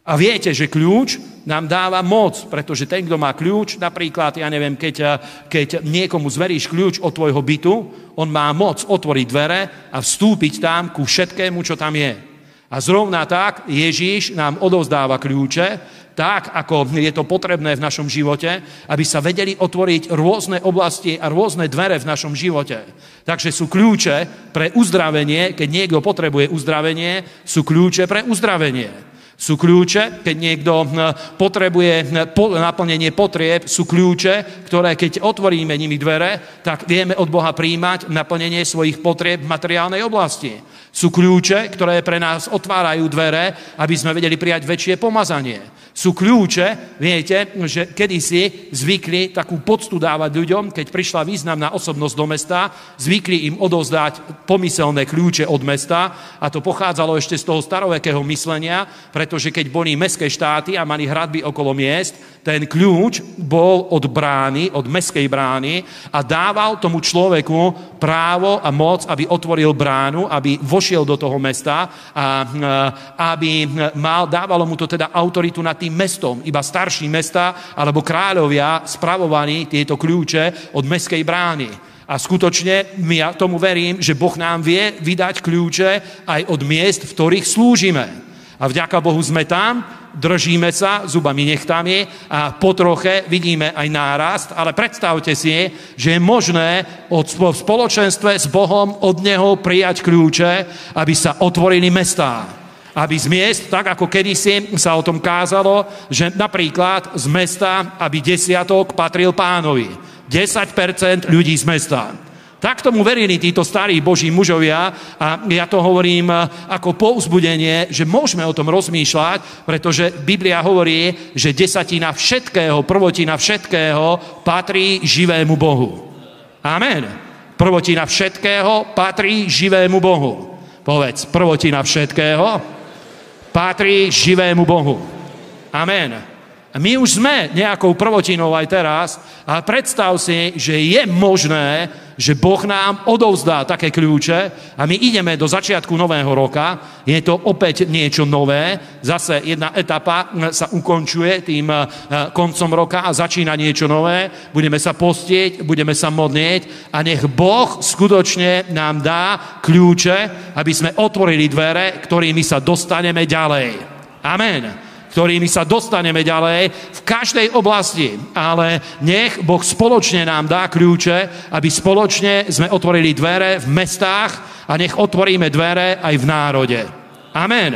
Speaker 2: A viete, že kľúč nám dáva moc, pretože ten, kto má kľúč, napríklad, ja neviem, keď, keď niekomu zveríš kľúč od tvojho bytu, on má moc otvoriť dvere a vstúpiť tam ku všetkému, čo tam je. A zrovna tak Ježíš nám odovzdáva kľúče, tak ako je to potrebné v našom živote, aby sa vedeli otvoriť rôzne oblasti a rôzne dvere v našom živote. Takže sú kľúče pre uzdravenie, keď niekto potrebuje uzdravenie, sú kľúče pre uzdravenie. Sú kľúče, keď niekto hm, potrebuje hm, naplnenie potrieb, sú kľúče, ktoré keď otvoríme nimi dvere, tak vieme od Boha príjmať naplnenie svojich potrieb v materiálnej oblasti. Sú kľúče, ktoré pre nás otvárajú dvere, aby sme vedeli prijať väčšie pomazanie sú kľúče, viete, že kedysi zvykli takú poctu dávať ľuďom, keď prišla významná osobnosť do mesta, zvykli im odovzdať pomyselné kľúče od mesta a to pochádzalo ešte z toho starovekého myslenia, pretože keď boli mestské štáty a mali hradby okolo miest, ten kľúč bol od brány, od meskej brány a dával tomu človeku právo a moc, aby otvoril bránu, aby vošiel do toho mesta a aby mal, dávalo mu to teda autoritu nad tým tým mestom. Iba starší mesta alebo kráľovia spravovaní tieto kľúče od meskej brány. A skutočne ja tomu verím, že Boh nám vie vydať kľúče aj od miest, v ktorých slúžime. A vďaka Bohu sme tam, držíme sa zubami nechtami a po troche vidíme aj nárast, ale predstavte si, že je možné od, v spoločenstve s Bohom od Neho prijať kľúče, aby sa otvorili mestá aby z miest, tak ako kedysi sa o tom kázalo, že napríklad z mesta, aby desiatok patril pánovi. 10% ľudí z mesta. Tak tomu verili títo starí boží mužovia a ja to hovorím ako pouzbudenie, že môžeme o tom rozmýšľať, pretože Biblia hovorí, že desatina všetkého, prvotina všetkého patrí živému Bohu. Amen. Prvotina všetkého patrí živému Bohu. Povedz, prvotina všetkého patrí živému Bohu. Amen. My už sme nejakou prvotinou aj teraz a predstav si, že je možné, že Boh nám odovzdá také kľúče a my ideme do začiatku nového roka. Je to opäť niečo nové. Zase jedna etapa sa ukončuje tým eh, koncom roka a začína niečo nové. Budeme sa postieť, budeme sa modlieť a nech Boh skutočne nám dá kľúče, aby sme otvorili dvere, ktorými sa dostaneme ďalej. Amen ktorými sa dostaneme ďalej v každej oblasti. Ale nech Boh spoločne nám dá kľúče, aby spoločne sme otvorili dvere v mestách a nech otvoríme dvere aj v národe. Amen.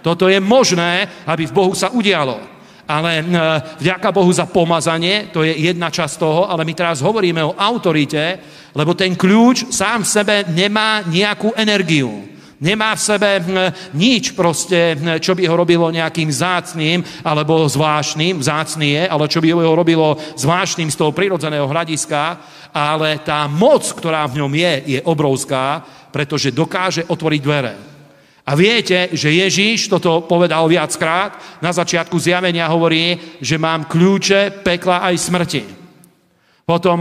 Speaker 2: Toto je možné, aby v Bohu sa udialo. Ale vďaka Bohu za pomazanie, to je jedna časť toho, ale my teraz hovoríme o autorite, lebo ten kľúč sám v sebe nemá nejakú energiu. Nemá v sebe hm, nič proste, hm, čo by ho robilo nejakým zácným alebo zvláštnym, zácný je, ale čo by ho robilo zvláštnym z toho prirodzeného hľadiska, ale tá moc, ktorá v ňom je, je obrovská, pretože dokáže otvoriť dvere. A viete, že Ježíš toto povedal viackrát, na začiatku zjavenia hovorí, že mám kľúče pekla aj smrti. Potom,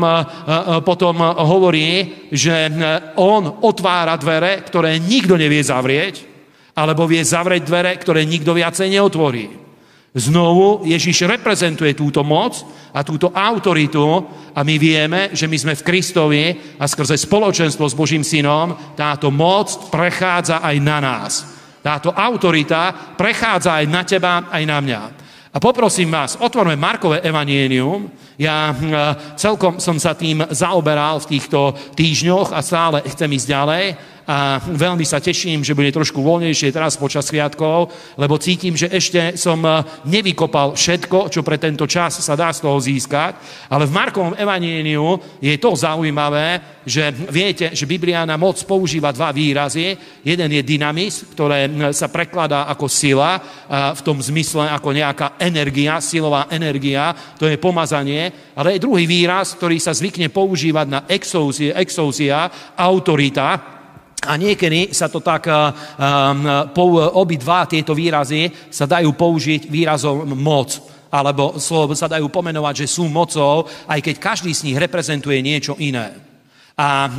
Speaker 2: potom hovorí, že on otvára dvere, ktoré nikto nevie zavrieť, alebo vie zavrieť dvere, ktoré nikto viacej neotvorí. Znovu Ježiš reprezentuje túto moc a túto autoritu a my vieme, že my sme v Kristovi a skrze spoločenstvo s Božím synom táto moc prechádza aj na nás. Táto autorita prechádza aj na teba, aj na mňa. A poprosím vás, otvorme Markové evanienium. Ja hm, celkom som sa tým zaoberal v týchto týždňoch a stále chcem ísť ďalej a veľmi sa teším, že bude trošku voľnejšie teraz počas sviatkov, lebo cítim, že ešte som e, nevykopal všetko, čo pre tento čas sa dá z toho získať. Ale v Markovom evaníliu je to zaujímavé, že viete, že Biblia nám moc používa dva výrazy. Jeden je dynamis, ktoré sa prekladá ako sila, v tom zmysle ako nejaká energia, silová energia, to je pomazanie, ale je druhý výraz, ktorý sa zvykne používať na exózia, exózia autorita, a niekedy sa to tak, um, obidva tieto výrazy sa dajú použiť výrazom moc alebo sa dajú pomenovať, že sú mocou, aj keď každý z nich reprezentuje niečo iné. A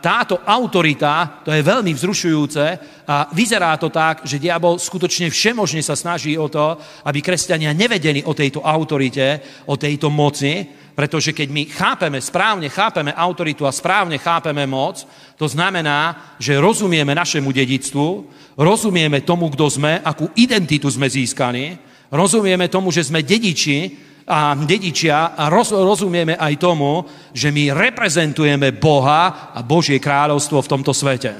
Speaker 2: táto autorita, to je veľmi vzrušujúce a vyzerá to tak, že diabol skutočne všemožne sa snaží o to, aby kresťania nevedeli o tejto autorite, o tejto moci, pretože keď my chápeme, správne chápeme autoritu a správne chápeme moc, to znamená, že rozumieme našemu dedictvu, rozumieme tomu, kto sme, akú identitu sme získali, rozumieme tomu, že sme dediči a dedičia a roz, rozumieme aj tomu, že my reprezentujeme Boha a Božie kráľovstvo v tomto svete.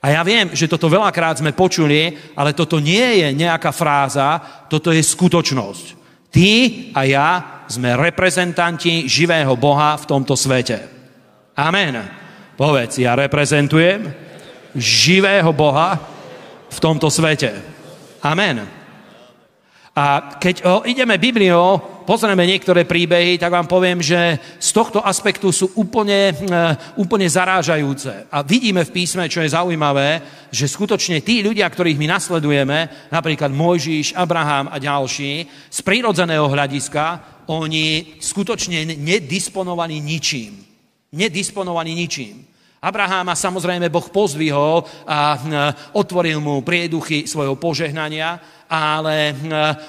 Speaker 2: A ja viem, že toto veľakrát sme počuli, ale toto nie je nejaká fráza, toto je skutočnosť. Ty a ja sme reprezentanti živého Boha v tomto svete. Amen. Povedz, ja reprezentujem živého Boha v tomto svete. Amen. A keď ideme Bibliou, pozrieme niektoré príbehy, tak vám poviem, že z tohto aspektu sú úplne, eh, úplne zarážajúce. A vidíme v písme, čo je zaujímavé, že skutočne tí ľudia, ktorých my nasledujeme, napríklad Mojžiš, Abraham a ďalší, z prírodzeného hľadiska oni skutočne nedisponovaní ničím. Nedisponovaní ničím. Abraháma samozrejme Boh pozdvihol a otvoril mu prieduchy svojho požehnania, ale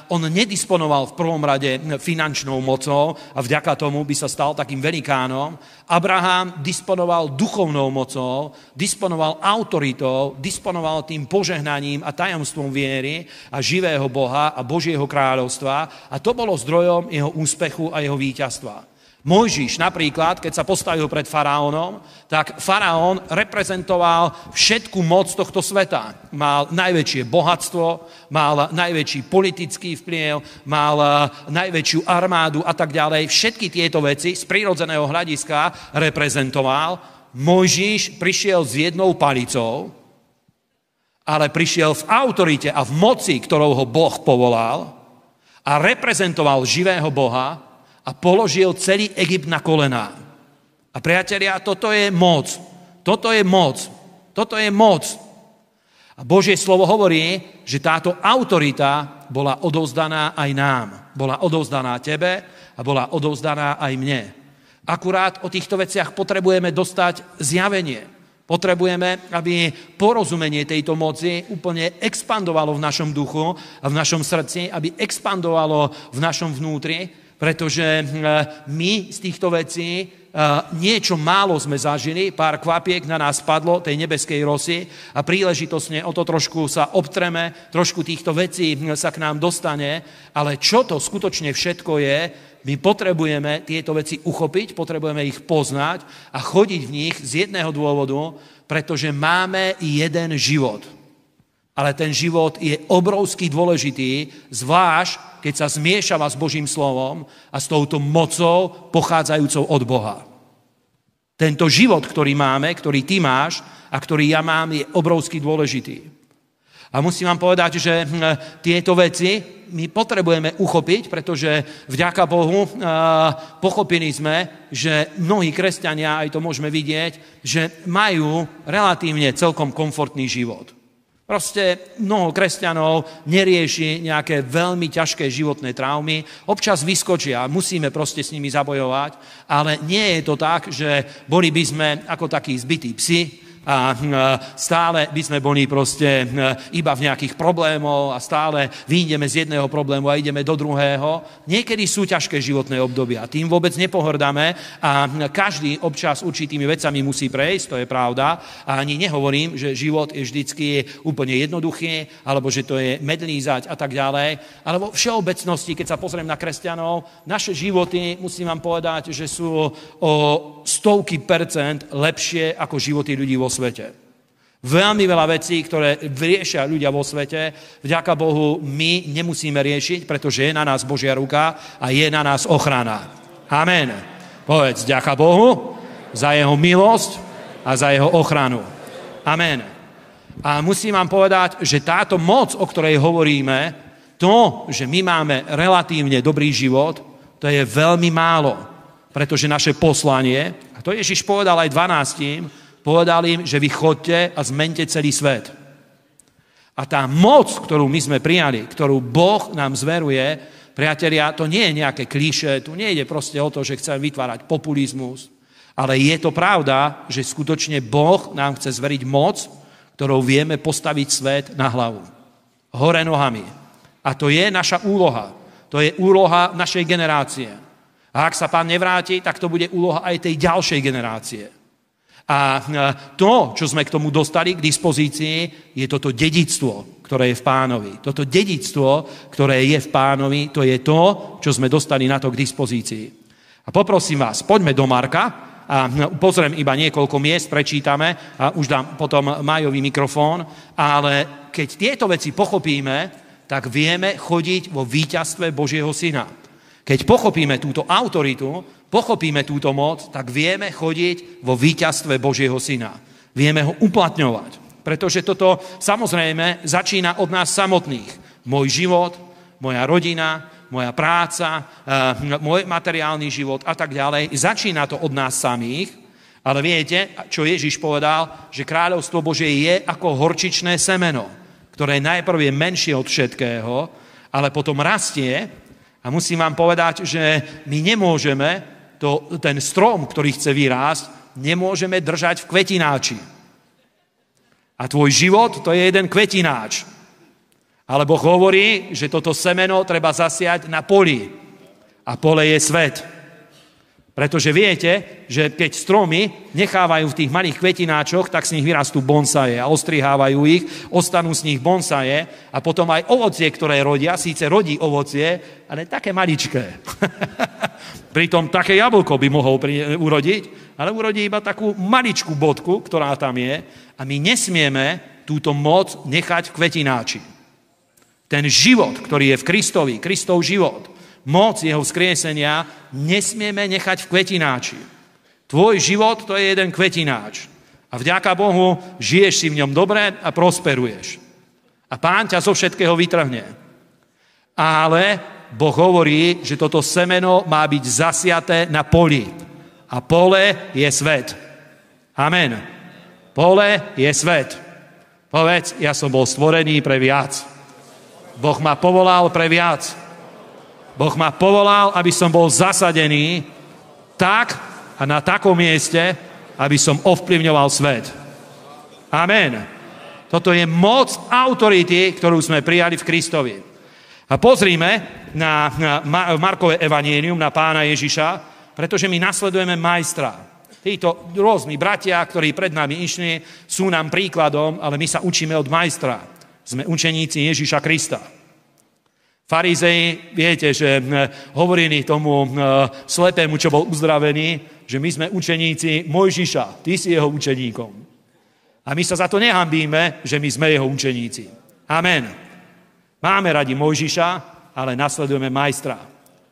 Speaker 2: on nedisponoval v prvom rade finančnou mocou a vďaka tomu by sa stal takým velikánom. Abraham disponoval duchovnou mocou, disponoval autoritou, disponoval tým požehnaním a tajomstvom viery a živého Boha a Božieho kráľovstva a to bolo zdrojom jeho úspechu a jeho víťazstva. Mojžiš napríklad, keď sa postavil pred faraónom, tak faraón reprezentoval všetku moc tohto sveta. Mal najväčšie bohatstvo, mal najväčší politický vplyv, mal eh, najväčšiu armádu a tak ďalej. Všetky tieto veci z prírodzeného hľadiska reprezentoval. Mojžiš prišiel s jednou palicou, ale prišiel v autorite a v moci, ktorou ho Boh povolal a reprezentoval živého Boha, a položil celý Egypt na kolená. A priatelia, toto je moc. Toto je moc. Toto je moc. A Božie slovo hovorí, že táto autorita bola odovzdaná aj nám. Bola odovzdaná tebe a bola odovzdaná aj mne. Akurát o týchto veciach potrebujeme dostať zjavenie. Potrebujeme, aby porozumenie tejto moci úplne expandovalo v našom duchu a v našom srdci, aby expandovalo v našom vnútri, pretože hm, my z týchto vecí niečo málo sme zažili, pár kvapiek na nás padlo, tej nebeskej rosy a príležitosne o to trošku sa obtreme, trošku týchto vecí hm, sa k nám dostane, ale čo to skutočne všetko je, my potrebujeme tieto veci uchopiť, potrebujeme ich poznať a chodiť v nich z jedného dôvodu, pretože máme jeden život. Ale ten život je obrovský dôležitý, zvlášť keď sa zmiešava s Božím slovom a s touto mocou pochádzajúcou od Boha. Tento život, ktorý máme, ktorý ty máš a ktorý ja mám, je obrovsky dôležitý. A musím vám povedať, že hm, tieto veci my potrebujeme uchopiť, pretože vďaka Bohu pochopili sme, že mnohí kresťania, aj to môžeme vidieť, že majú relatívne celkom komfortný život. Proste mnoho kresťanov nerieši nejaké veľmi ťažké životné traumy. Občas vyskočia, musíme proste s nimi zabojovať, ale nie je to tak, že boli by sme ako takí zbytí psi, a stále by sme boli proste iba v nejakých problémoch a stále vyjdeme z jedného problému a ideme do druhého. Niekedy sú ťažké životné obdobia, tým vôbec nepohrdáme a každý občas určitými vecami musí prejsť, to je pravda. A ani nehovorím, že život je vždycky úplne jednoduchý, alebo že to je medlízať a tak ďalej. Ale vo všeobecnosti, keď sa pozriem na kresťanov, naše životy, musím vám povedať, že sú o stovky percent lepšie ako životy ľudí vo svete. Veľmi veľa vecí, ktoré riešia ľudia vo svete, vďaka Bohu my nemusíme riešiť, pretože je na nás Božia ruka a je na nás ochrana. Amen. Povedz, ďaká Bohu za jeho milosť a za jeho ochranu. Amen. A musím vám povedať, že táto moc, o ktorej hovoríme, to, že my máme relatívne dobrý život, to je veľmi málo, pretože naše poslanie, a to Ježiš povedal aj 12, Povedal im, že vy chodte a zmente celý svet. A tá moc, ktorú my sme prijali, ktorú Boh nám zveruje, priatelia, to nie je nejaké kliše, tu nejde proste o to, že chcem vytvárať populizmus, ale je to pravda, že skutočne Boh nám chce zveriť moc, ktorou vieme postaviť svet na hlavu. Hore nohami. A to je naša úloha. To je úloha našej generácie. A ak sa pán nevráti, tak to bude úloha aj tej ďalšej generácie. A to, čo sme k tomu dostali k dispozícii, je toto dedictvo, ktoré je v pánovi. Toto dedictvo, ktoré je v pánovi, to je to, čo sme dostali na to k dispozícii. A poprosím vás, poďme do Marka, a pozriem iba niekoľko miest, prečítame a už dám potom majový mikrofón, ale keď tieto veci pochopíme, tak vieme chodiť vo víťazstve Božieho Syna. Keď pochopíme túto autoritu, pochopíme túto moc, tak vieme chodiť vo víťazstve Božieho Syna. Vieme ho uplatňovať. Pretože toto samozrejme začína od nás samotných. Môj život, moja rodina, moja práca, eh, môj materiálny život a tak ďalej. Začína to od nás samých, ale viete, čo Ježiš povedal, že kráľovstvo Bože je ako horčičné semeno, ktoré najprv je menšie od všetkého, ale potom rastie a musím vám povedať, že my nemôžeme to, ten strom, ktorý chce vyrásť, nemôžeme držať v kvetináči. A tvoj život to je jeden kvetináč. Alebo hovorí, že toto semeno treba zasiať na poli. A pole je svet. Pretože viete, že keď stromy nechávajú v tých malých kvetináčoch, tak z nich vyrastú bonsaje a ostrihávajú ich, ostanú z nich bonsaje a potom aj ovocie, ktoré rodia, síce rodí ovocie, ale také maličké. Pritom také jablko by mohol urodiť, ale urodí iba takú maličkú bodku, ktorá tam je a my nesmieme túto moc nechať v kvetináči. Ten život, ktorý je v Kristovi, Kristov život, moc jeho vzkriesenia nesmieme nechať v kvetináči. Tvoj život to je jeden kvetináč. A vďaka Bohu žiješ si v ňom dobre a prosperuješ. A pán ťa zo všetkého vytrhne. Ale Boh hovorí, že toto semeno má byť zasiaté na poli. A pole je svet. Amen. Pole je svet. Povedz, ja som bol stvorený pre viac. Boh ma povolal pre viac. Boh ma povolal, aby som bol zasadený tak a na takom mieste, aby som ovplyvňoval svet. Amen. Toto je moc autority, ktorú sme prijali v Kristovi. A pozrime na, na Markové evanienium, na pána Ježiša, pretože my nasledujeme majstra. Títo rôzni bratia, ktorí pred nami išli, sú nám príkladom, ale my sa učíme od majstra. Sme učeníci Ježiša Krista. Farizei, viete, že hovorili tomu slepému, čo bol uzdravený, že my sme učeníci Mojžiša, ty si jeho učeníkom. A my sa za to nehambíme, že my sme jeho učeníci. Amen. Máme radi Mojžiša, ale nasledujeme majstra.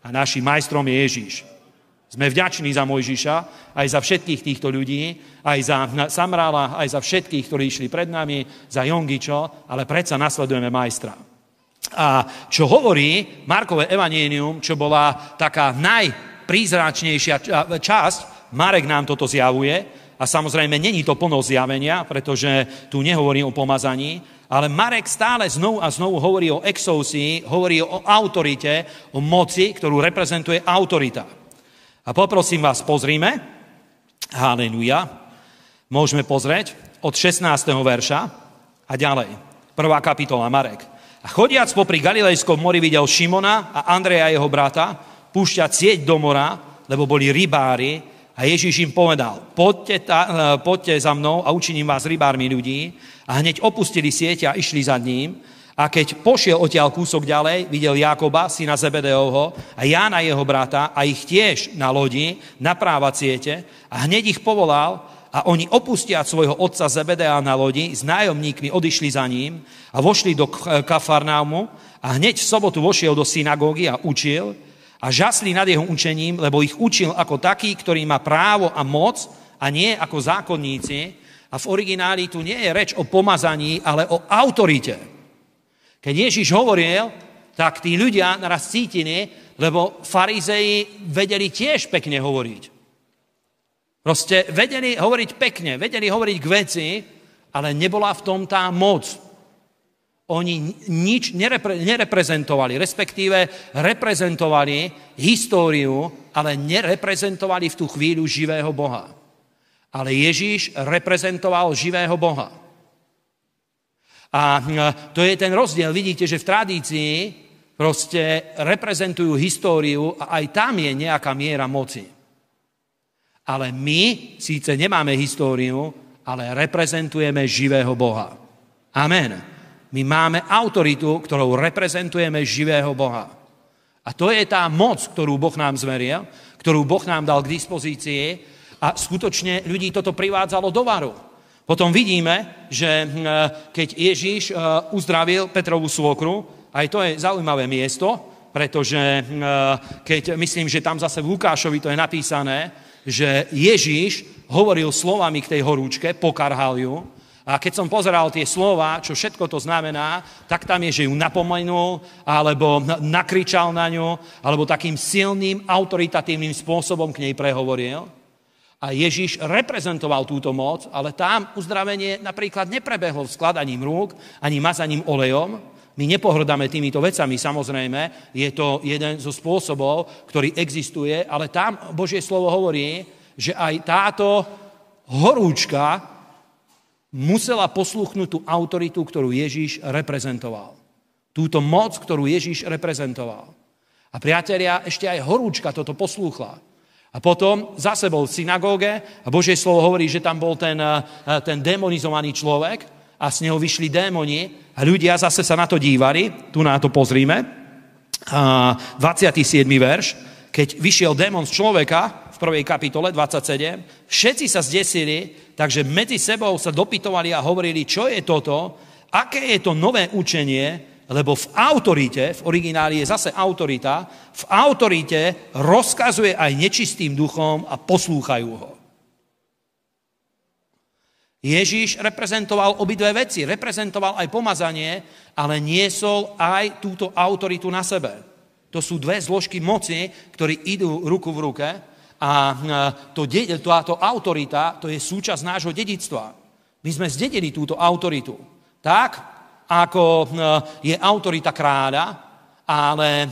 Speaker 2: A našim majstrom je Ježíš. Sme vďační za Mojžiša, aj za všetkých týchto ľudí, aj za Samrála, aj za všetkých, ktorí išli pred nami, za Jongičo, ale predsa nasledujeme majstra. A čo hovorí Markové evanienium, čo bola taká najprízračnejšia časť, Marek nám toto zjavuje, a samozrejme není to plno zjavenia, pretože tu nehovorí o pomazaní, Ale Marek stále znovu a znovu hovorí o exousii, hovorí o autorite, o moci, ktorú reprezentuje autorita. A poprosím vás, pozrime. Haleluja. Môžeme pozrieť od 16. verša a ďalej. Prvá kapitola Marek. Chodiac popri Galilejskom mori videl Šimona a Andreja jeho brata púšťať sieť do mora, lebo boli rybári a Ježíš im povedal, poďte, ta, e, poďte za mnou a učiním vás rybármi ľudí. A hneď opustili sieť a išli za ním. A keď pošiel odtiaľ kúsok ďalej, videl Jakoba, syna Zebedeovho, a Jána jeho brata, a ich tiež na lodi, naprávať siete, a hneď ich povolal, a oni opustiať svojho otca Zebedea na lodi, s nájomníkmi odišli za ním a vošli do Kafarnámu a hneď v sobotu vošiel do synagógy a učil, a žasli nad jeho učením, lebo ich učil ako taký, ktorý má právo a moc a nie ako zákonníci. A v origináli tu nie je reč o pomazaní, ale o autorite. Keď Ježiš hovoril, tak tí ľudia naraz cítili, lebo farizeji vedeli tiež pekne hovoriť. Proste vedeli hovoriť pekne, vedeli hovoriť k veci, ale nebola v tom tá moc. Oni nič nerepre, nereprezentovali, respektíve reprezentovali históriu, ale nereprezentovali v tú chvíľu živého Boha. Ale Ježíš reprezentoval živého Boha. A to je ten rozdiel. Vidíte, že v tradícii proste reprezentujú históriu a aj tam je nejaká miera moci. Ale my síce nemáme históriu, ale reprezentujeme živého Boha. Amen. My máme autoritu, ktorou reprezentujeme živého Boha. A to je tá moc, ktorú Boh nám zveril, ktorú Boh nám dal k dispozícii a skutočne ľudí toto privádzalo do varu. Potom vidíme, že hm, keď Ježíš hm, uzdravil Petrovú svokru, aj to je zaujímavé miesto, pretože hm, keď myslím, že tam zase v Lukášovi to je napísané, že Ježíš hovoril slovami k tej horúčke, pokarhal ju, a keď som pozeral tie slova, čo všetko to znamená, tak tam je, že ju napomenul, alebo nakričal na ňu, alebo takým silným, autoritatívnym spôsobom k nej prehovoril. A Ježiš reprezentoval túto moc, ale tam uzdravenie napríklad neprebehlo skladaním rúk, ani mazaním olejom. My nepohrdáme týmito vecami, samozrejme, je to jeden zo spôsobov, ktorý existuje, ale tam Božie slovo hovorí, že aj táto horúčka musela posluchnúť tú autoritu, ktorú Ježíš reprezentoval. Túto moc, ktorú Ježíš reprezentoval. A priatelia, ešte aj horúčka toto poslúchla. A potom zase bol v synagóge a Božie slovo hovorí, že tam bol ten, eh, ten demonizovaný človek a z neho vyšli démoni a ľudia zase sa na to dívali. Tu na to pozrime. 27. verš. Keď vyšiel démon z človeka, prvej kapitole 27, všetci sa zdesili, takže medzi sebou sa dopytovali a hovorili, čo je toto, aké je to nové učenie, lebo v autorite, v origináli je zase autorita, v autorite rozkazuje aj nečistým duchom a poslúchajú ho. Ježíš reprezentoval obidve veci. Reprezentoval aj pomazanie, ale niesol aj túto autoritu na sebe. To sú dve zložky moci, ktoré idú ruku v ruke a to, táto autorita, to je súčasť nášho dedictva. My sme zdedili túto autoritu. Tak, ako je autorita kráľa, ale,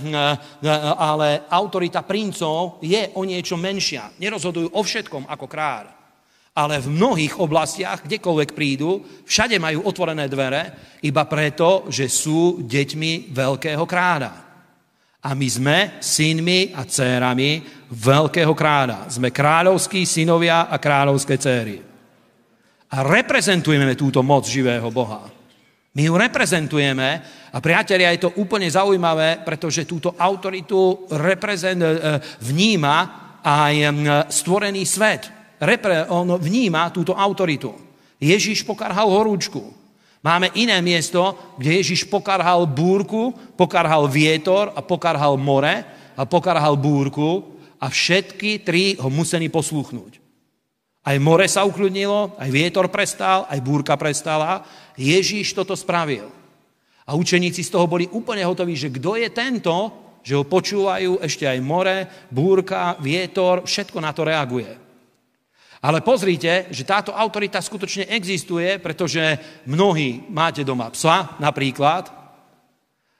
Speaker 2: ale autorita princov je o niečo menšia. Nerozhodujú o všetkom ako kráľ. Ale v mnohých oblastiach, kdekoľvek prídu, všade majú otvorené dvere, iba preto, že sú deťmi veľkého kráľa. A my sme synmi a dcérami veľkého kráľa. Sme kráľovskí synovia a kráľovské céry. A reprezentujeme túto moc živého Boha. My ju reprezentujeme a priatelia, je to úplne zaujímavé, pretože túto autoritu reprezent, e, vníma aj stvorený svet. Repre, on vníma túto autoritu. Ježiš pokarhal horúčku. Máme iné miesto, kde Ježiš pokarhal búrku, pokarhal vietor a pokarhal more a pokarhal búrku a všetky tri ho museli posluchnúť. Aj more sa ukludnilo, aj vietor prestal, aj búrka prestala. Ježiš toto spravil. A učeníci z toho boli úplne hotoví, že kto je tento, že ho počúvajú ešte aj more, búrka, vietor, všetko na to reaguje. Ale pozrite, že táto autorita skutočne existuje, pretože mnohí máte doma psa napríklad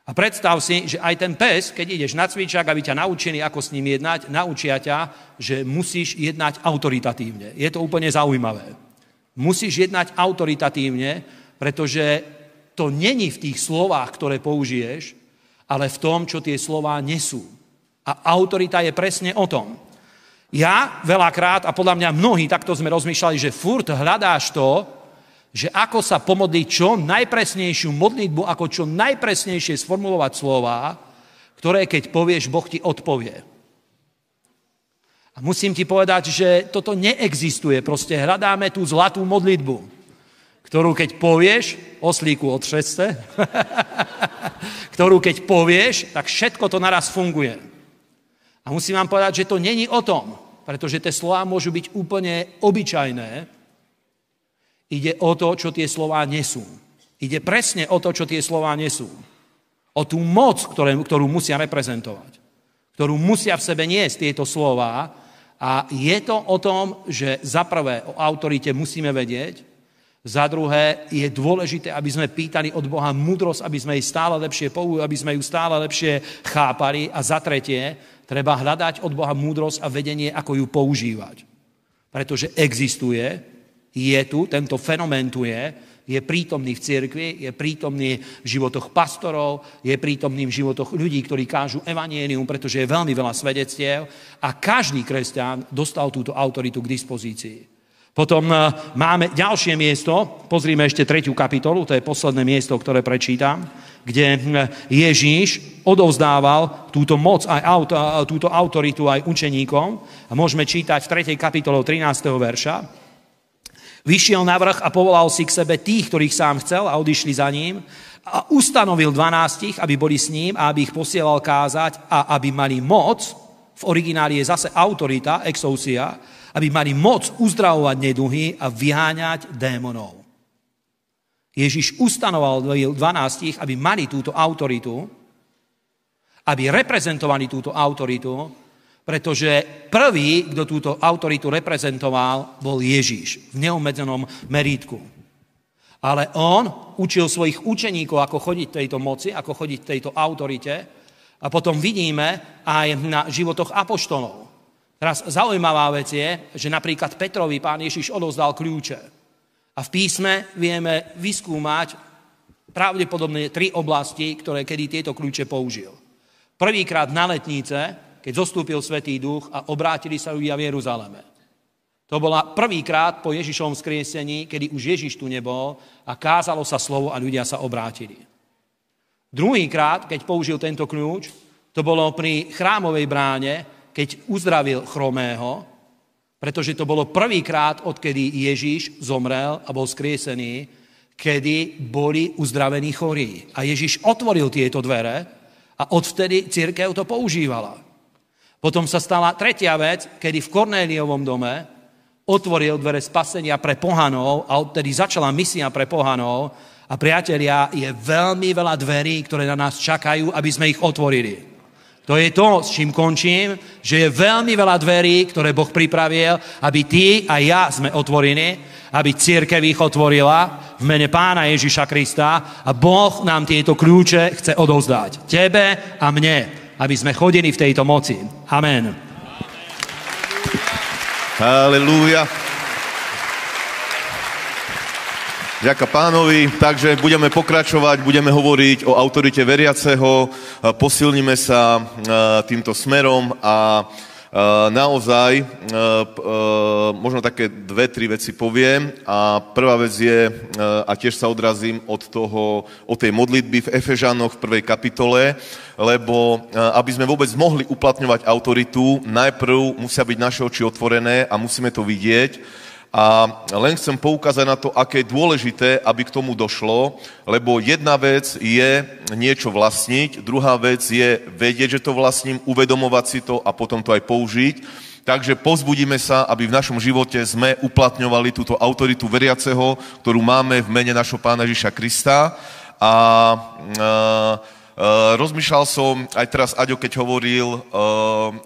Speaker 2: a predstav si, že aj ten pes, keď ideš na cvičák, aby ťa naučili, ako s ním jednať, naučia ťa, že musíš jednať autoritatívne. Je to úplne zaujímavé. Musíš jednať autoritatívne, pretože to není v tých slovách, ktoré použiješ, ale v tom, čo tie slová nesú. A autorita je presne o tom. Ja veľakrát, a podľa mňa mnohí takto sme rozmýšľali, že furt hľadáš to, že ako sa pomodliť čo najpresnejšiu modlitbu, ako čo najpresnejšie sformulovať slova, ktoré keď povieš, Boh ti odpovie. A musím ti povedať, že toto neexistuje. Proste hľadáme tú zlatú modlitbu, ktorú keď povieš, oslíku od šeste, ktorú keď povieš, tak všetko to naraz funguje. A musím vám povedať, že to není o tom, pretože tie slova môžu byť úplne obyčajné. Ide o to, čo tie slova nesú. Ide presne o to, čo tie slova nesú. O tú moc, ktoré, ktorú musia reprezentovať. Ktorú musia v sebe niesť tieto slova. A je to o tom, že za prvé o autorite musíme vedieť, za druhé, je dôležité, aby sme pýtali od Boha múdrosť, aby sme, jej stále lepšie, aby sme ju stále lepšie chápali. A za tretie, Treba hľadať od Boha múdrosť a vedenie, ako ju používať. Pretože existuje, je tu, tento fenomén tu je, je prítomný v cirkvi, je prítomný v životoch pastorov, je prítomný v životoch ľudí, ktorí kážu evanienium, pretože je veľmi veľa svedectiev a každý kresťan dostal túto autoritu k dispozícii. Potom e, máme ďalšie miesto, pozrime ešte tretiu kapitolu, to je posledné miesto, ktoré prečítam kde hm, Ježíš odovzdával túto moc, aj auto, túto autoritu aj učeníkom. A môžeme čítať v 3. kapitole 13. verša. Vyšiel na vrch a povolal si k sebe tých, ktorých sám chcel a odišli za ním a ustanovil dvanástich, aby boli s ním a aby ich posielal kázať a aby mali moc, v origináli je zase autorita, exousia, aby mali moc uzdravovať neduhy a vyháňať démonov. Ježiš ustanoval 12, aby mali túto autoritu, aby reprezentovali túto autoritu, pretože prvý, kto túto autoritu reprezentoval, bol Ježiš v neomedzenom merítku. Ale on učil svojich učeníkov, ako chodiť tejto moci, ako chodiť tejto autorite. A potom vidíme aj na životoch apoštolov. Teraz zaujímavá vec je, že napríklad Petrovi pán Ježiš odovzdal kľúče. A v písme vieme vyskúmať pravdepodobne tri oblasti, ktoré kedy tieto kľúče použil. Prvýkrát na letnice, keď zostúpil Svetý duch a obrátili sa ľudia v Jeruzaleme. To bola prvýkrát po Ježišovom skriesení, kedy už Ježiš tu nebol a kázalo sa slovo a ľudia sa obrátili. Druhýkrát, keď použil tento kľúč, to bolo pri chrámovej bráne, keď uzdravil chromého, pretože to bolo prvýkrát, odkedy Ježiš zomrel a bol skriesený, kedy boli uzdravení chorí. A Ježiš otvoril tieto dvere a odvtedy církev to používala. Potom sa stala tretia vec, kedy v Kornéliovom dome otvoril dvere spasenia pre pohanov a odtedy začala misia pre pohanov a priatelia, je veľmi veľa dverí, ktoré na nás čakajú, aby sme ich otvorili. To je to, s čím končím, že je veľmi veľa dverí, ktoré Boh pripravil, aby ty a ja sme otvorení, aby církev ich otvorila v mene pána Ježiša Krista a Boh nám tieto kľúče chce odovzdať. Tebe a mne, aby sme chodili v tejto moci. Amen.
Speaker 3: Halelúja. Ďaká pánovi, takže budeme pokračovať, budeme hovoriť o autorite veriaceho, posilníme sa týmto smerom. A naozaj možno také dve, tri veci poviem. A prvá vec je, a tiež sa odrazím od toho, od tej modlitby v Efežanoch v prvej kapitole, lebo aby sme vôbec mohli uplatňovať autoritu, najprv musia byť naše oči otvorené a musíme to vidieť, a len chcem poukázať na to, aké je dôležité, aby k tomu došlo, lebo jedna vec je niečo vlastniť, druhá vec je vedieť, že to vlastním, uvedomovať si to a potom to aj použiť. Takže pozbudíme sa, aby v našom živote sme uplatňovali túto autoritu veriaceho, ktorú máme v mene našho pána Ježiša Krista. A, a rozmýšľal som aj teraz, Aďo, keď hovoril,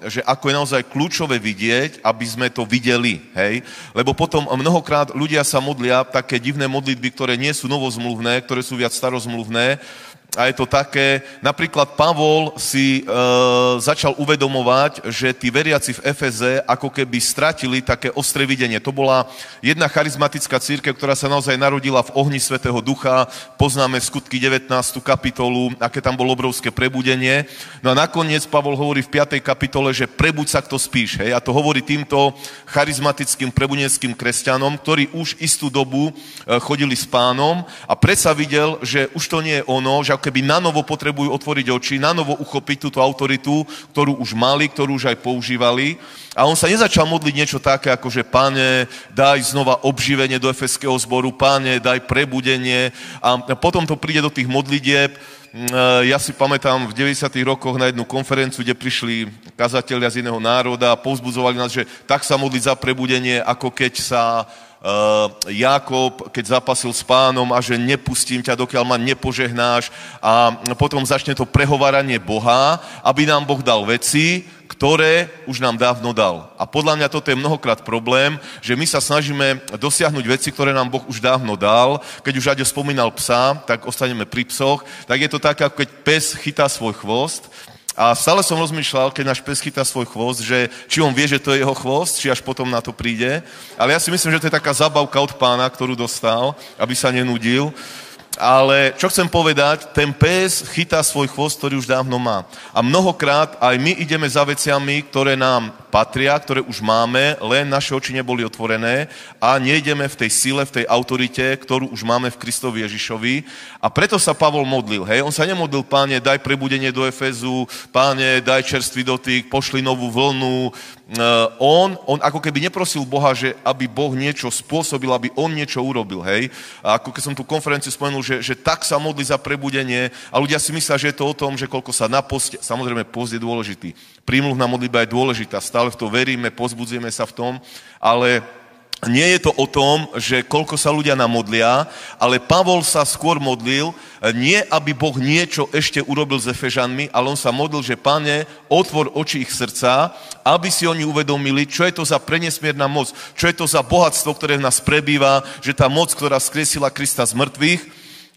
Speaker 3: že ako je naozaj kľúčové vidieť, aby sme to videli, hej? Lebo potom mnohokrát ľudia sa modlia také divné modlitby, ktoré nie sú novozmluvné, ktoré sú viac starozmluvné, a je to také, napríklad Pavol si e, začal uvedomovať, že tí veriaci v Efeze ako keby stratili také ostré videnie. To bola jedna charizmatická církev, ktorá sa naozaj narodila v ohni Svetého Ducha. Poznáme skutky 19. kapitolu, aké tam bolo obrovské prebudenie. No a nakoniec Pavol hovorí v 5. kapitole, že prebuď sa, kto spíš. Hej? A to hovorí týmto charizmatickým prebudeneckým kresťanom, ktorí už istú dobu e, chodili s pánom a predsa videl, že už to nie je ono, že keby na novo potrebujú otvoriť oči, na novo uchopiť túto autoritu, ktorú už mali, ktorú už aj používali. A on sa nezačal modliť niečo také, ako že páne, daj znova obživenie do efeského zboru, páne, daj prebudenie. A potom to príde do tých modlitieb. Mm, ja si pamätám v 90. rokoch na jednu konferenciu, kde prišli kazatelia z iného národa a povzbudzovali nás, že tak sa modliť za prebudenie, ako keď sa Jakob, keď zapasil s pánom a že nepustím ťa, dokiaľ ma nepožehnáš a potom začne to prehováranie Boha, aby nám Boh dal veci, ktoré už nám dávno dal. A podľa mňa toto je mnohokrát problém, že my sa snažíme dosiahnuť veci, ktoré nám Boh už dávno dal. Keď už Aďo spomínal psa, tak ostaneme pri psoch. Tak je to tak, ako keď pes chytá svoj chvost a stále som rozmýšľal, keď náš pes chytá svoj chvost, že či on vie, že to je jeho chvost, či až potom na to príde. Ale ja si myslím, že to je taká zabavka od pána, ktorú dostal, aby sa nenudil. Ale čo chcem povedať, ten pes chytá svoj chvost, ktorý už dávno má. A mnohokrát aj my ideme za veciami, ktoré nám patria, ktoré už máme, len naše oči neboli otvorené a nejdeme v tej sile, v tej autorite, ktorú už máme v Kristovi Ježišovi. A preto sa Pavol modlil. Hej? On sa nemodlil, páne, daj prebudenie do Efezu, páne, daj čerstvý dotyk, pošli novú vlnu. Uh, on, on ako keby neprosil Boha, že aby Boh niečo spôsobil, aby on niečo urobil. Hej? A ako keď som tú konferenciu spomenul, že, že tak sa modli za prebudenie a ľudia si myslia, že je to o tom, že koľko sa na poste, samozrejme post je dôležitý. Prímluhná modlitba je dôležitá, stále v to veríme, pozbudzujeme sa v tom, ale nie je to o tom, že koľko sa ľudia namodlia, ale Pavol sa skôr modlil, nie aby Boh niečo ešte urobil s Efežanmi, ale on sa modlil, že Pane, otvor oči ich srdca, aby si oni uvedomili, čo je to za prenesmierna moc, čo je to za bohatstvo, ktoré v nás prebýva, že tá moc, ktorá skresila Krista z mŕtvych,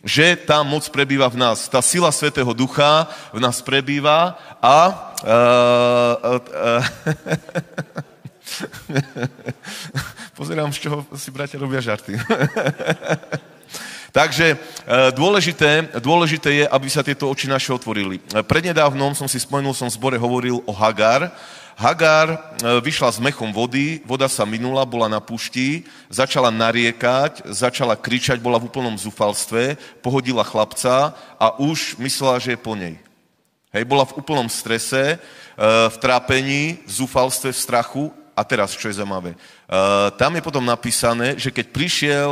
Speaker 3: že tá moc prebýva v nás. Tá sila Svetého Ducha v nás prebýva a... Uh, uh, uh, Pozerám, z čoho si bratia robia žarty. Takže dôležité, dôležité je, aby sa tieto oči naše otvorili. Prednedávnom som si spomenul, som v zbore hovoril o Hagar, Hagar e, vyšla s mechom vody, voda sa minula, bola na pušti, začala nariekať, začala kričať, bola v úplnom zúfalstve, pohodila chlapca a už myslela, že je po nej. Hej, bola v úplnom strese, v trápení, v zúfalstve, v strachu. A teraz, čo je zaujímavé? E, tam je potom napísané, že keď prišiel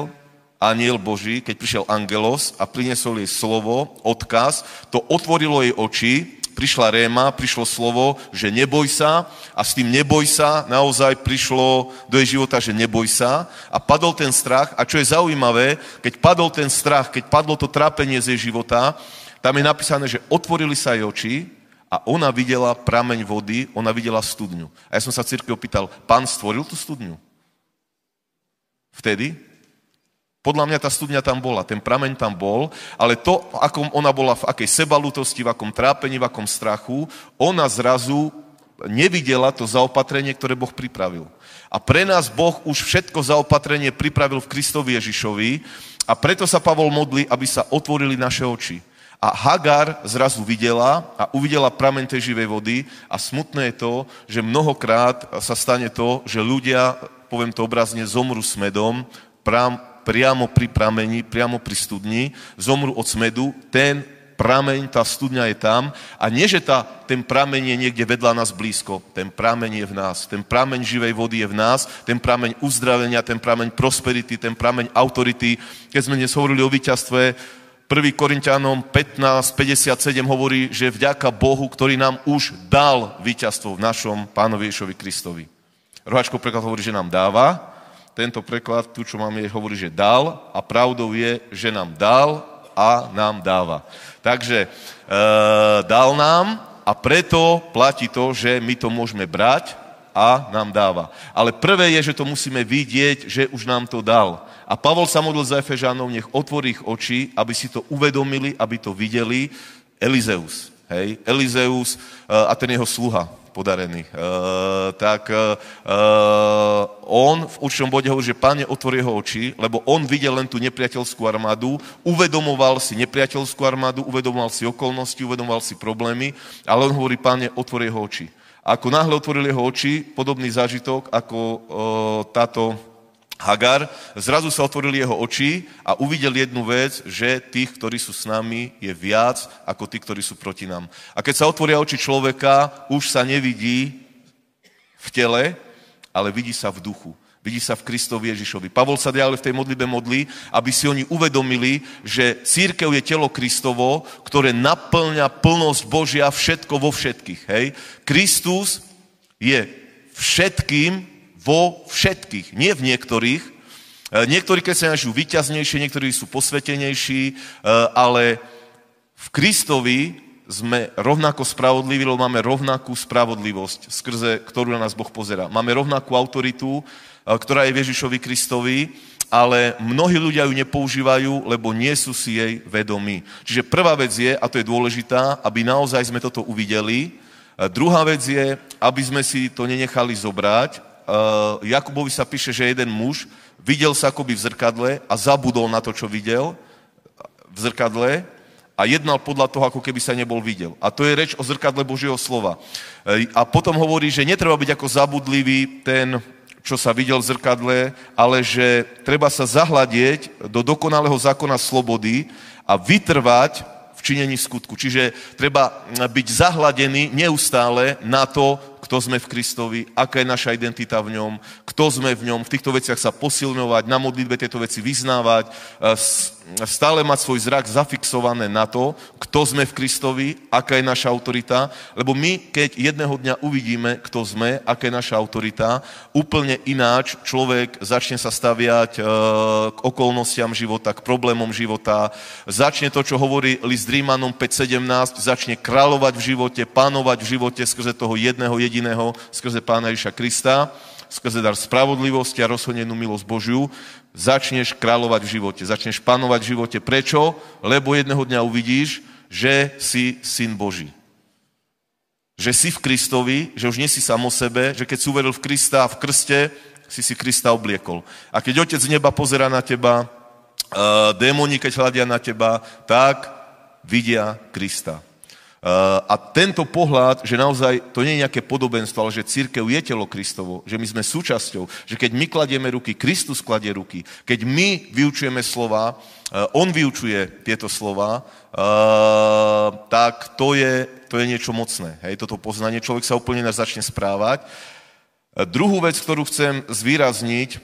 Speaker 3: aniel Boží, keď prišiel angelos a priniesol jej slovo, odkaz, to otvorilo jej oči prišla réma, prišlo slovo, že neboj sa a s tým neboj sa naozaj prišlo do jej života, že neboj sa a padol ten strach a čo je zaujímavé, keď padol ten strach, keď padlo to trápenie z jej života, tam je napísané, že otvorili sa jej oči a ona videla prameň vody, ona videla studňu. A ja som sa církev opýtal, pán stvoril tú studňu? Vtedy? Podľa mňa tá studňa tam bola, ten prameň tam bol, ale to, akom ona bola v akej sebalutosti, v akom trápení, v akom strachu, ona zrazu nevidela to zaopatrenie, ktoré Boh pripravil. A pre nás Boh už všetko zaopatrenie pripravil v Kristovi Ježišovi a preto sa Pavol modli, aby sa otvorili naše oči. A Hagar zrazu videla a uvidela prameň tej živej vody a smutné je to, že mnohokrát sa stane to, že ľudia, poviem to obrazne, zomru smedom, priamo pri pramení, priamo pri studni, zomru od smedu, ten prameň, tá studňa je tam a nie, že tá, ten prameň je niekde vedľa nás blízko, ten prameň je v nás, ten prameň živej vody je v nás, ten prameň uzdravenia, ten prameň prosperity, ten prameň autority. Keď sme dnes hovorili o víťazstve, 1. Korintianom 15.57 hovorí, že vďaka Bohu, ktorý nám už dal víťazstvo v našom pánovi Ježovi Kristovi. Rohačko preklad hovorí, že nám dáva, tento preklad, tu čo mám je, hovorí, že dal a pravdou je, že nám dal a nám dáva. Takže e, dal nám a preto platí to, že my to môžeme brať a nám dáva. Ale prvé je, že to musíme vidieť, že už nám to dal. A Pavol sa modlil za Efežánov, nech otvorí ich oči, aby si to uvedomili, aby to videli. Elizeus, hej, Elizeus e, a ten jeho sluha, podarený. Uh, tak uh, on v určitom bode hovorí, že páne otvorí jeho oči, lebo on videl len tú nepriateľskú armádu, uvedomoval si nepriateľskú armádu, uvedomoval si okolnosti, uvedomoval si problémy, ale on hovorí, páne, otvorí jeho oči. Ako náhle otvoril jeho oči, podobný zážitok ako uh, táto Hagar, zrazu sa otvorili jeho oči a uvidel jednu vec, že tých, ktorí sú s nami, je viac ako tí, ktorí sú proti nám. A keď sa otvoria oči človeka, už sa nevidí v tele, ale vidí sa v duchu. Vidí sa v Kristovi Ježišovi. Pavol sa ďalej v tej modlibe modlí, aby si oni uvedomili, že církev je telo Kristovo, ktoré naplňa plnosť Božia všetko vo všetkých. Hej? Kristus je všetkým vo všetkých, nie v niektorých. E, niektorí kresťania žijú vyťaznejšie, niektorí sú posvetenejší, e, ale v Kristovi sme rovnako spravodliví, lebo máme rovnakú spravodlivosť, skrze ktorú na nás Boh pozera. Máme rovnakú autoritu, ktorá je Ježišovi Kristovi, ale mnohí ľudia ju nepoužívajú, lebo nie sú si jej vedomí. Čiže prvá vec je, a to je dôležitá, aby naozaj sme toto uvideli. Druhá vec je, aby sme si to nenechali zobrať uh, Jakubovi sa píše, že jeden muž videl sa akoby v zrkadle a zabudol na to, čo videl v zrkadle a jednal podľa toho, ako keby sa nebol videl. A to je reč o zrkadle Božieho slova. A potom hovorí, že netreba byť ako zabudlivý ten, čo sa videl v zrkadle, ale že treba sa zahľadieť do dokonalého zákona slobody a vytrvať v činení skutku. Čiže treba byť zahladený neustále na to, kto sme v Kristovi, aká je naša identita v ňom, kto sme v ňom, v týchto veciach sa posilňovať, na modlitbe tieto veci vyznávať, stále mať svoj zrak zafixované na to, kto sme v Kristovi, aká je naša autorita, lebo my, keď jedného dňa uvidíme, kto sme, aká je naša autorita, úplne ináč človek začne sa staviať e, k okolnostiam života, k problémom života, začne to, čo hovorí list Rímanom 5.17, začne kráľovať v živote, pánovať v živote skrze toho jedného jediného, skrze Pána Ježiša Krista, skrze dar spravodlivosti a rozhodnenú milosť Božiu, začneš kráľovať v živote, začneš panovať v živote. Prečo? Lebo jedného dňa uvidíš, že si syn Boží. Že si v Kristovi, že už nie si sám sebe, že keď si uveril v Krista v krste, si si Krista obliekol. A keď Otec z neba pozera na teba, uh, démoni, keď hľadia na teba, tak vidia Krista. Eh, a tento pohľad, že naozaj to nie je nejaké podobenstvo, ale že církev je telo Kristovo, že my sme súčasťou, že keď my kladieme ruky, Kristus kladie ruky, keď my vyučujeme slova, eh, on vyučuje tieto slova, eh, tak to je, to je niečo mocné. Hej, toto poznanie, človek sa úplne začne správať. Druhú vec, ktorú chcem zvýrazniť,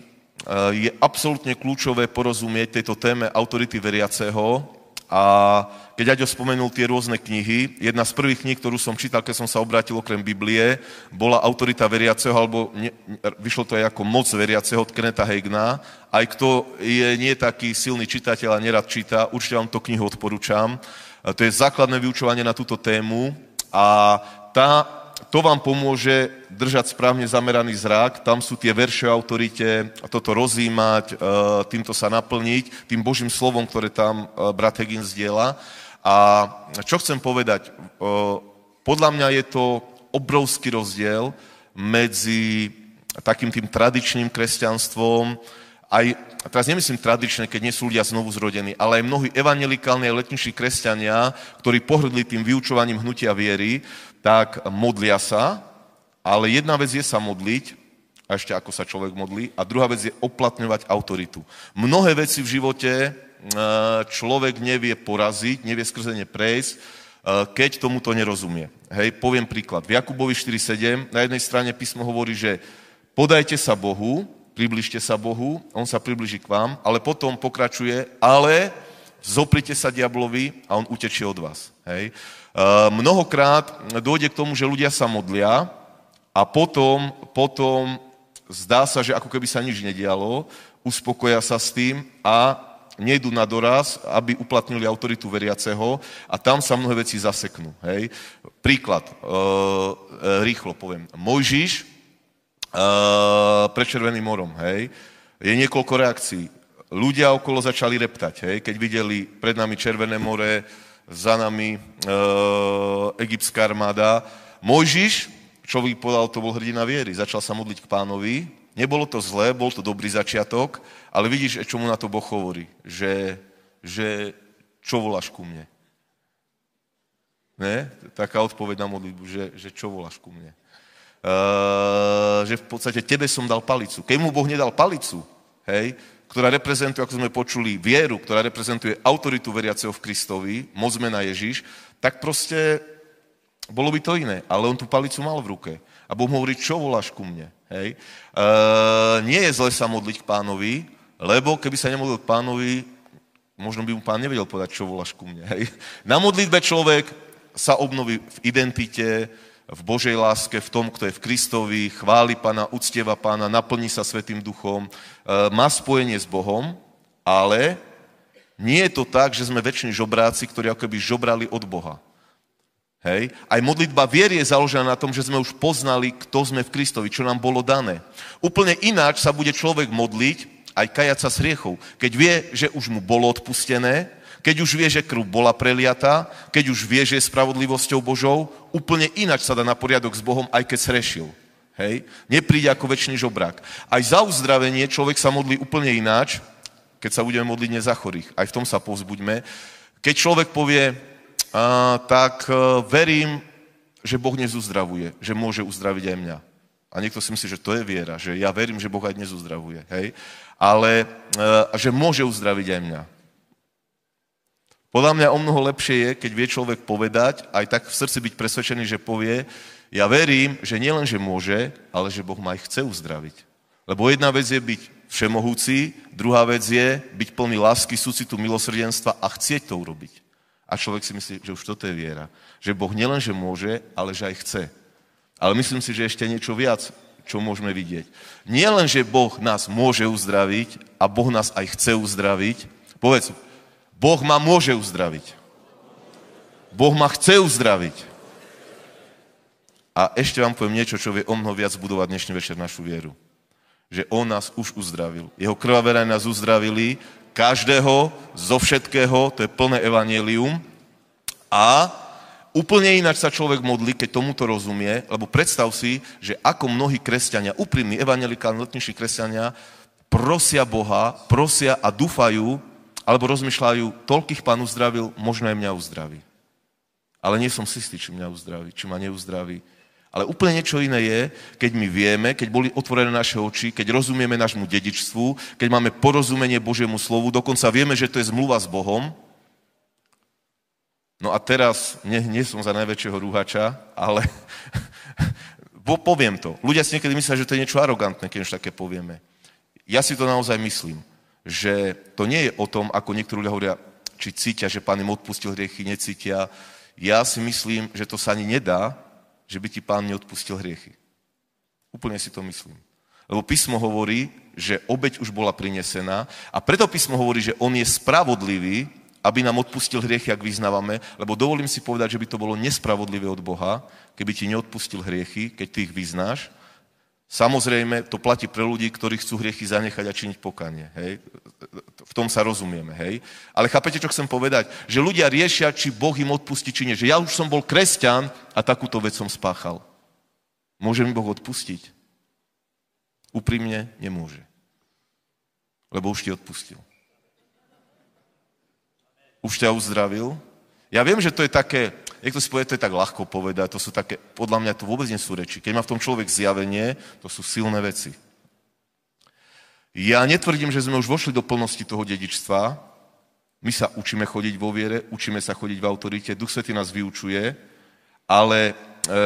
Speaker 3: je absolútne kľúčové porozumieť tejto téme autority veriaceho a keď Aďo spomenul tie rôzne knihy, jedna z prvých kníh, ktorú som čítal, keď som sa obrátil okrem Biblie, bola Autorita veriaceho, alebo ne, vyšlo to aj ako Moc veriaceho od Kenneta Hagna. Aj kto je nie taký silný čitateľ a nerad číta, určite vám to knihu odporúčam. To je základné vyučovanie na túto tému a tá, to vám pomôže držať správne zameraný zrak, tam sú tie verše o autorite, toto rozímať, e, týmto sa naplniť, tým Božím slovom, ktoré tam e, brat Hegin zdieľa. A čo chcem povedať? Podľa mňa je to obrovský rozdiel medzi takým tým tradičným kresťanstvom, aj, teraz nemyslím tradičné, keď nie sú ľudia znovu zrodení, ale aj mnohí evangelikálni a letnejší kresťania, ktorí pohrdli tým vyučovaním hnutia viery, tak modlia sa, ale jedna vec je sa modliť, a ešte ako sa človek modlí, a druhá vec je oplatňovať autoritu. Mnohé veci v živote Eh, človek nevie poraziť, nevie skrze ne prejsť, eh, keď tomuto nerozumie. Hej, poviem príklad. V Jakubovi 4.7 na jednej strane písmo hovorí, že podajte sa Bohu, približte sa Bohu, on sa približí k vám, ale potom pokračuje, ale zoprite sa diablovi a on utečie od vás. Hej. Uh, mnohokrát dôjde k tomu, že ľudia sa modlia a potom, potom zdá sa, že ako keby sa nič nedialo, uspokoja sa s tým a nejdu na doraz, aby uplatnili autoritu veriaceho a tam sa mnohé veci zaseknú. Hej. Príklad, e, e, rýchlo poviem. Mojžiš e, pre Červeným morom, hej. Je niekoľko reakcií. Ľudia okolo začali reptať, hej, keď videli pred nami Červené more, za nami e, egyptská armáda. Mojžiš, človek povedal, to bol hrdina viery, začal sa modliť k pánovi, Nebolo to zlé, bol to dobrý začiatok, ale vidíš, čo mu na to Boh hovorí, že, že čo voláš ku mne? Ne? Taká odpoveď na modlitbu, že, že čo voláš ku mne? Uh, že v podstate tebe som dal palicu. Keď mu Boh nedal palicu, hej, ktorá reprezentuje, ako sme počuli, vieru, ktorá reprezentuje autoritu veriaceho v Kristovi, moc mena Ježiš, tak proste bolo by to iné. Ale on tú palicu mal v ruke. A Boh mu hovorí, čo voláš ku mne? Hej. E, nie je zle sa modliť k pánovi, lebo keby sa nemodlil k pánovi, možno by mu pán nevedel povedať, čo voláš ku mne. Hej. Na modlitbe človek sa obnoví v identite, v Božej láske, v tom, kto je v Kristovi, chváli pána, uctieva pána, naplní sa Svetým duchom, e, má spojenie s Bohom, ale nie je to tak, že sme väčšini žobráci, ktorí ako keby žobrali od Boha. Hej. Aj modlitba viery je založená na tom, že sme už poznali, kto sme v Kristovi, čo nám bolo dané. Úplne ináč sa bude človek modliť, aj kajať sa s hriechov. Keď vie, že už mu bolo odpustené, keď už vie, že krv bola preliatá, keď už vie, že je spravodlivosťou Božou, úplne ináč sa dá na poriadok s Bohom, aj keď srešil. Hej? Nepríde ako väčší žobrak. Aj za uzdravenie človek sa modlí úplne ináč, keď sa budeme modliť nezachorých. Aj v tom sa povzbuďme. Keď človek povie, a, tak e, verím, že Boh dnes uzdravuje, že môže uzdraviť aj mňa. A niekto si myslí, že to je viera, že ja verím, že Boh aj dnes uzdravuje, hej? Ale e, že môže uzdraviť aj mňa. Podľa mňa o mnoho lepšie je, keď vie človek povedať, aj tak v srdci byť presvedčený, že povie, ja verím, že nielen, že môže, ale že Boh ma aj chce uzdraviť. Lebo jedna vec je byť všemohúci, druhá vec je byť plný lásky, súcitu, milosrdenstva a chcieť to urobiť. A človek si myslí, že už toto je viera. Že Boh nielenže môže, ale že aj chce. Ale myslím si, že ešte niečo viac, čo môžeme vidieť. Nie len, že Boh nás môže uzdraviť a Boh nás aj chce uzdraviť. Povedz, Boh ma môže uzdraviť. Boh ma chce uzdraviť. A ešte vám poviem niečo, čo vie o mnoho viac budovať dnešný večer našu vieru. Že On nás už uzdravil. Jeho krvavé nás uzdravili každého, zo všetkého, to je plné evanelium. A úplne ináč sa človek modlí, keď tomuto rozumie, lebo predstav si, že ako mnohí kresťania, úprimní evangelikálni letnejší kresťania, prosia Boha, prosia a dúfajú, alebo rozmýšľajú, toľkých pán uzdravil, možno aj mňa uzdraví. Ale nie som si istý, či mňa uzdraví, či ma neuzdraví. Ale úplne niečo iné je, keď my vieme, keď boli otvorené naše oči, keď rozumieme nášmu dedičstvu, keď máme porozumenie Božiemu slovu, dokonca vieme, že to je zmluva s Bohom. No a teraz, nie, nie som za najväčšieho rúhača, ale poviem to. Ľudia si niekedy myslia, že to je niečo arogantné, keď už také povieme. Ja si to naozaj myslím, že to nie je o tom, ako niektorí ľudia hovoria, či cítia, že pán im odpustil hriechy, necítia. Ja si myslím, že to sa ani nedá, že by ti pán neodpustil hriechy. Úplne si to myslím. Lebo písmo hovorí, že obeď už bola prinesená a preto písmo hovorí, že on je spravodlivý, aby nám odpustil hriechy, ak vyznávame, lebo dovolím si povedať, že by to bolo nespravodlivé od Boha, keby ti neodpustil hriechy, keď ty ich vyznáš, Samozrejme, to platí pre ľudí, ktorí chcú hriechy zanechať a činiť pokanie. Hej? V tom sa rozumieme. Hej? Ale chápete, čo chcem povedať? Že ľudia riešia, či Boh im odpustí, či nie. Že ja už som bol kresťan a takúto vec som spáchal. Môže mi Boh odpustiť? Úprimne nemôže. Lebo už ti odpustil. Už ťa uzdravil. Ja viem, že to je také, niekto si povie, to je tak ľahko povedať, to sú také, podľa mňa to vôbec nie sú reči. Keď má v tom človek zjavenie, to sú silné veci. Ja netvrdím, že sme už vošli do plnosti toho dedičstva. My sa učíme chodiť vo viere, učíme sa chodiť v autorite, Duch Svetý nás vyučuje, ale e,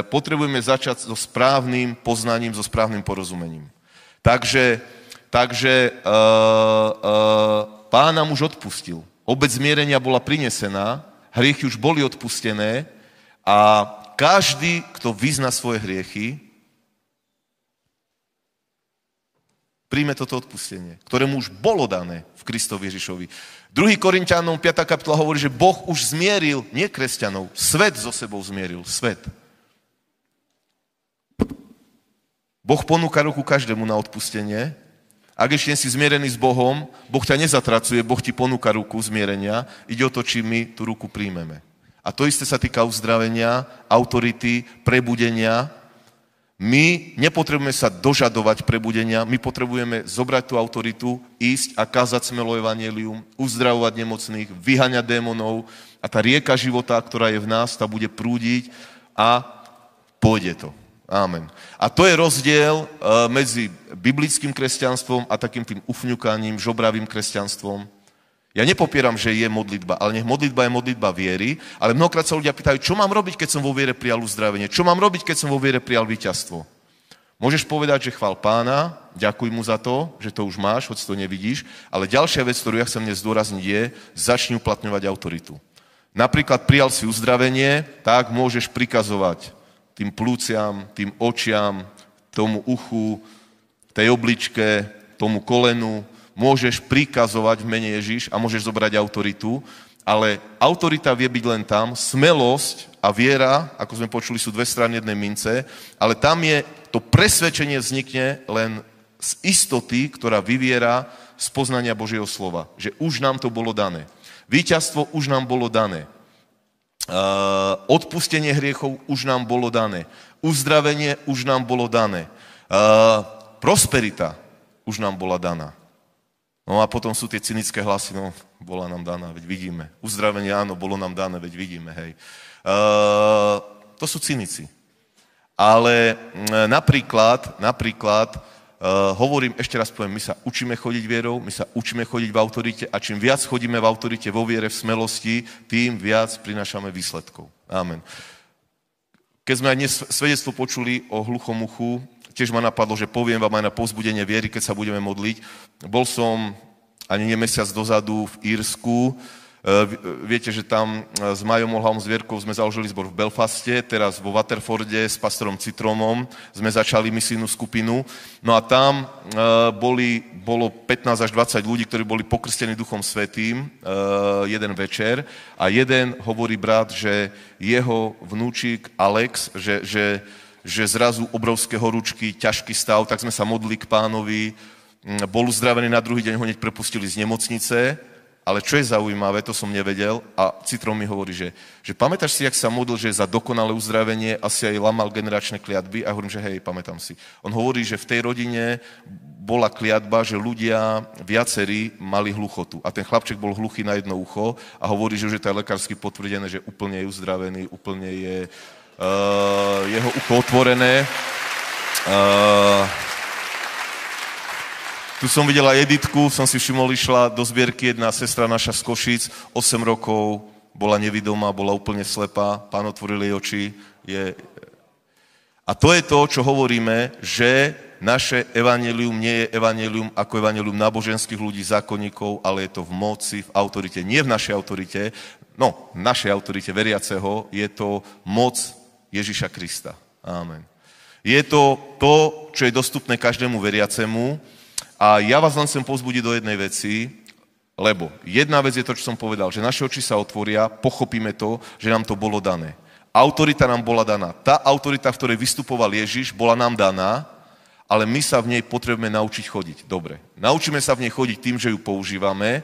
Speaker 3: potrebujeme začať so správnym poznaním, so správnym porozumením. Takže, takže uh, uh, pán nám už odpustil. Obec zmierenia bola prinesená, hriechy už boli odpustené a každý, kto vyzna svoje hriechy, Príjme toto odpustenie, ktorému už bolo dané v Kristovi Ježišovi. 2. Korintianom 5. kapitola hovorí, že Boh už zmieril, nie kresťanov, svet so sebou zmieril, svet. Boh ponúka ruku každému na odpustenie. Ak ešte si zmierený s Bohom, Boh ťa nezatracuje, Boh ti ponúka ruku zmierenia. Ide o to, či my tú ruku príjmeme. A to isté sa týka uzdravenia, autority, prebudenia, my nepotrebujeme sa dožadovať prebudenia, my potrebujeme zobrať tú autoritu, ísť a kázať smelo evanelium, uzdravovať nemocných, vyhaňať démonov a tá rieka života, ktorá je v nás, tá bude prúdiť a pôjde to. Amen. A to je rozdiel e, medzi biblickým kresťanstvom a takým tým ufňukaním, žobravým kresťanstvom. Ja nepopieram, že je modlitba, ale nech modlitba je modlitba viery, ale mnohokrát sa ľudia pýtajú, čo mám robiť, keď som vo viere prijal uzdravenie, čo mám robiť, keď som vo viere prijal víťazstvo. Môžeš povedať, že chval pána, ďakuj mu za to, že to už máš, hoď to nevidíš, ale ďalšia vec, ktorú ja chcem dnes zdôrazniť, je, začni uplatňovať autoritu. Napríklad prijal si uzdravenie, tak môžeš prikazovať tým plúciam, tým očiam, tomu uchu, tej obličke, tomu kolenu, môžeš prikazovať v mene Ježiš a môžeš zobrať autoritu, ale autorita vie byť len tam, smelosť a viera, ako sme počuli, sú dve strany jednej mince, ale tam je, to presvedčenie vznikne len z istoty, ktorá vyviera z poznania Božieho slova. Že už nám to bolo dané. Výťazstvo už nám bolo dané. Uh, odpustenie hriechov už nám bolo dané. Uzdravenie už nám bolo dané. Uh, prosperita už nám bola daná. No a potom sú tie cynické hlasy, no, bola nám daná, veď vidíme. Uzdravenie, áno, bolo nám dané, veď vidíme, hej. Uh, to sú cynici. Ale uh, napríklad, napríklad, uh, hovorím, ešte raz poviem, my sa učíme chodiť vierou, my sa učíme chodiť v autorite a čím viac chodíme v autorite, vo viere, v smelosti, tým viac prinášame výsledkov. Amen. Keď sme aj dnes svedectvo počuli o hluchomuchu, tiež ma napadlo, že poviem vám aj na povzbudenie viery, keď sa budeme modliť. Bol som ani nie mesiac dozadu v Írsku, Viete, že tam e, s Majom Olhavom Zvierkou sme založili zbor v Belfaste, teraz vo Waterforde s pastorom Citromom sme začali misijnú skupinu. No a tam e, boli, bolo 15 až 20 ľudí, ktorí boli pokrstení Duchom Svetým jeden večer a jeden hovorí brat, že jeho vnúčik Alex, že, že že zrazu obrovské horúčky, ťažký stav, tak sme sa modlili k pánovi, mm, bol uzdravený na druhý deň, ho hneď prepustili z nemocnice, ale čo je zaujímavé, to som nevedel a Citron mi hovorí, že, že pamätáš si, jak sa modlil, že za dokonalé uzdravenie asi aj lamal generačné kliatby a hovorím, že hej, pamätám si. On hovorí, že v tej rodine bola kliatba, že ľudia viacerí mali hluchotu a ten chlapček bol hluchý na jedno ucho a hovorí, že už je to lekársky potvrdené, že úplne je uzdravený, úplne je uh, jeho ucho otvorené. Uh, tu som videla Editku, som si všimol, išla do zbierky jedna sestra naša z Košic, 8 rokov, bola nevidomá, bola úplne slepá, pán otvoril jej oči. Je... A to je to, čo hovoríme, že naše evanelium nie je evanelium ako evanelium náboženských ľudí, zákonníkov, ale je to v moci, v autorite. Nie v našej autorite, no, v našej autorite veriaceho je to moc Ježiša Krista. Amen. Je to to, čo je dostupné každému veriacemu a ja vás len chcem pozbudiť do jednej veci, lebo jedna vec je to, čo som povedal, že naše oči sa otvoria, pochopíme to, že nám to bolo dané. Autorita nám bola daná. Tá autorita, v ktorej vystupoval Ježiš, bola nám daná, ale my sa v nej potrebujeme naučiť chodiť. Dobre. Naučíme sa v nej chodiť tým, že ju používame.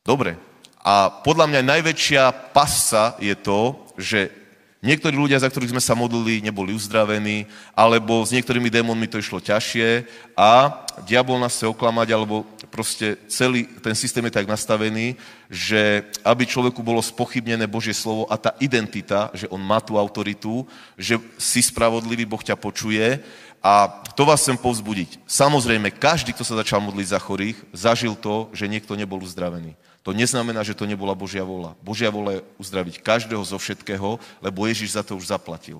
Speaker 3: Dobre. A podľa mňa najväčšia pasca je to, že Niektorí ľudia, za ktorých sme sa modlili, neboli uzdravení, alebo s niektorými démonmi to išlo ťažšie a diabol nás chce oklamať, alebo proste celý ten systém je tak nastavený, že aby človeku bolo spochybnené Božie slovo a tá identita, že on má tú autoritu, že si spravodlivý, Boh ťa počuje a to vás chcem povzbudiť. Samozrejme, každý, kto sa začal modliť za chorých, zažil to, že niekto nebol uzdravený. To neznamená, že to nebola Božia vola. Božia vola je uzdraviť každého zo všetkého, lebo Ježiš za to už zaplatil.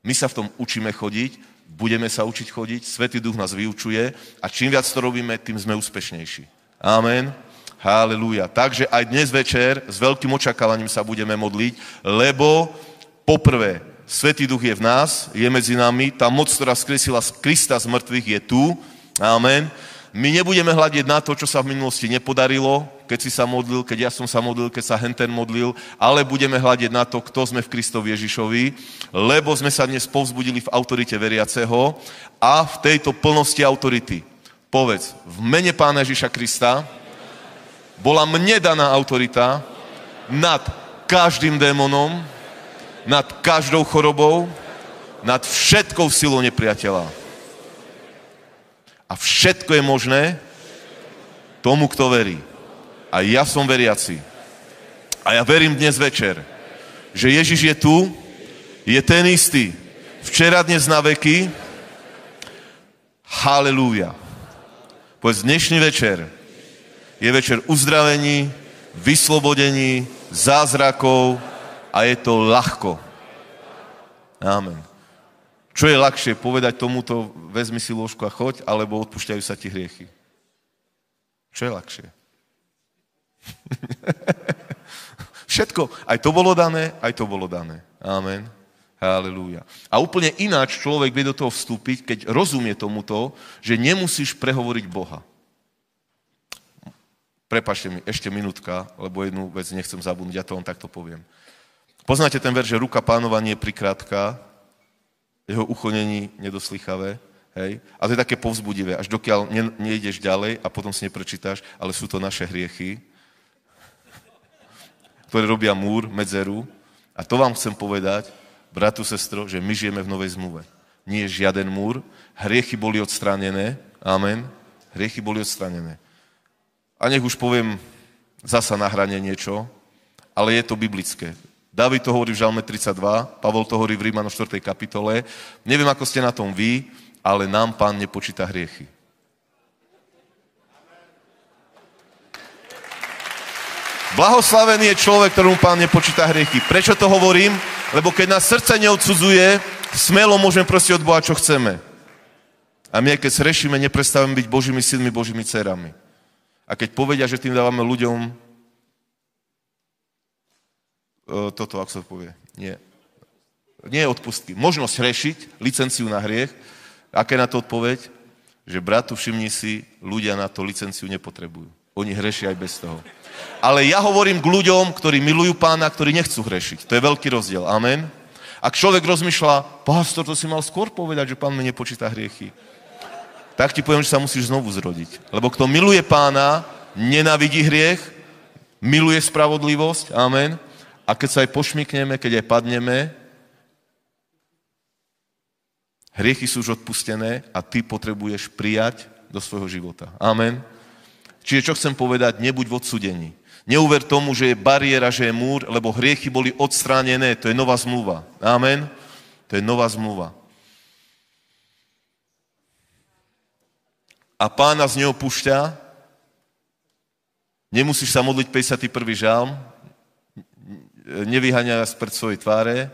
Speaker 3: My sa v tom učíme chodiť, budeme sa učiť chodiť, Svetý duch nás vyučuje a čím viac to robíme, tým sme úspešnejší. Amen. Halelúja. Takže aj dnes večer s veľkým očakávaním sa budeme modliť, lebo poprvé, Svetý duch je v nás, je medzi nami, tá moc, ktorá skresila Krista z mŕtvych, je tu, Amen. My nebudeme hľadiť na to, čo sa v minulosti nepodarilo, keď si sa modlil, keď ja som sa modlil, keď sa Henten modlil, ale budeme hľadiť na to, kto sme v Kristovi Ježišovi, lebo sme sa dnes povzbudili v autorite veriaceho a v tejto plnosti autority. Povedz, v mene Pána Ježiša Krista bola mne daná autorita nad každým démonom, nad každou chorobou, nad všetkou silou nepriateľa. A všetko je možné tomu, kto verí. A ja som veriaci. A ja verím dnes večer, že Ježiš je tu, je ten istý. Včera, dnes, na veky. Halelúja. Povedz, dnešný večer je večer uzdravení, vyslobodení, zázrakov a je to ľahko. Amen. Čo je ľahšie, povedať tomuto, vezmi si lôžku a choď, alebo odpúšťajú sa ti hriechy? Čo je ľahšie? Všetko, aj to bolo dané, aj to bolo dané. Amen. Halelúja. A úplne ináč človek vie do toho vstúpiť, keď rozumie tomuto, že nemusíš prehovoriť Boha. Prepašte mi, ešte minútka, lebo jednu vec nechcem zabudnúť, ja to len takto poviem. Poznáte ten ver, že ruka pánova nie je prikrátka, jeho ucho není nedoslychavé, hej? A to je také povzbudivé, až dokiaľ ne, nejdeš ďalej a potom si neprečítaš, ale sú to naše hriechy, ktoré robia múr, medzeru. A to vám chcem povedať, bratu, sestro, že my žijeme v novej zmluve. Nie je žiaden múr, hriechy boli odstranené, amen, hriechy boli odstranené. A nech už poviem zasa na hrane niečo, ale je to biblické. David to hovorí v Žalme 32, Pavol to hovorí v Rímano 4. kapitole. Neviem, ako ste na tom vy, ale nám pán nepočíta hriechy. Blahoslavený je človek, ktorému pán nepočíta hriechy. Prečo to hovorím? Lebo keď nás srdce neodsudzuje, smelo môžeme prosiť od Boha, čo chceme. A my, keď srešíme, neprestávame byť Božími synmi, Božími dcerami. A keď povedia, že tým dávame ľuďom toto, ako sa povie, nie. Nie je odpustky. Možnosť rešiť, licenciu na hriech. Aké na to odpoveď? Že bratu, všimni si, ľudia na to licenciu nepotrebujú. Oni hrešia aj bez toho. Ale ja hovorím k ľuďom, ktorí milujú pána, ktorí nechcú hrešiť. To je veľký rozdiel. Amen. Ak človek rozmýšľa, pastor, to si mal skôr povedať, že pán mi nepočíta hriechy. Tak ti poviem, že sa musíš znovu zrodiť. Lebo kto miluje pána, nenavidí hriech, miluje spravodlivosť. Amen. A keď sa aj pošmikneme, keď aj padneme, hriechy sú už odpustené a ty potrebuješ prijať do svojho života. Amen. Čiže čo chcem povedať, nebuď v odsudení. Neuver tomu, že je bariéra, že je múr, lebo hriechy boli odstránené. To je nová zmluva. Amen. To je nová zmluva. A pána z neho púšťa. Nemusíš sa modliť 51. žalm. Nevyhania pred svojej tváre.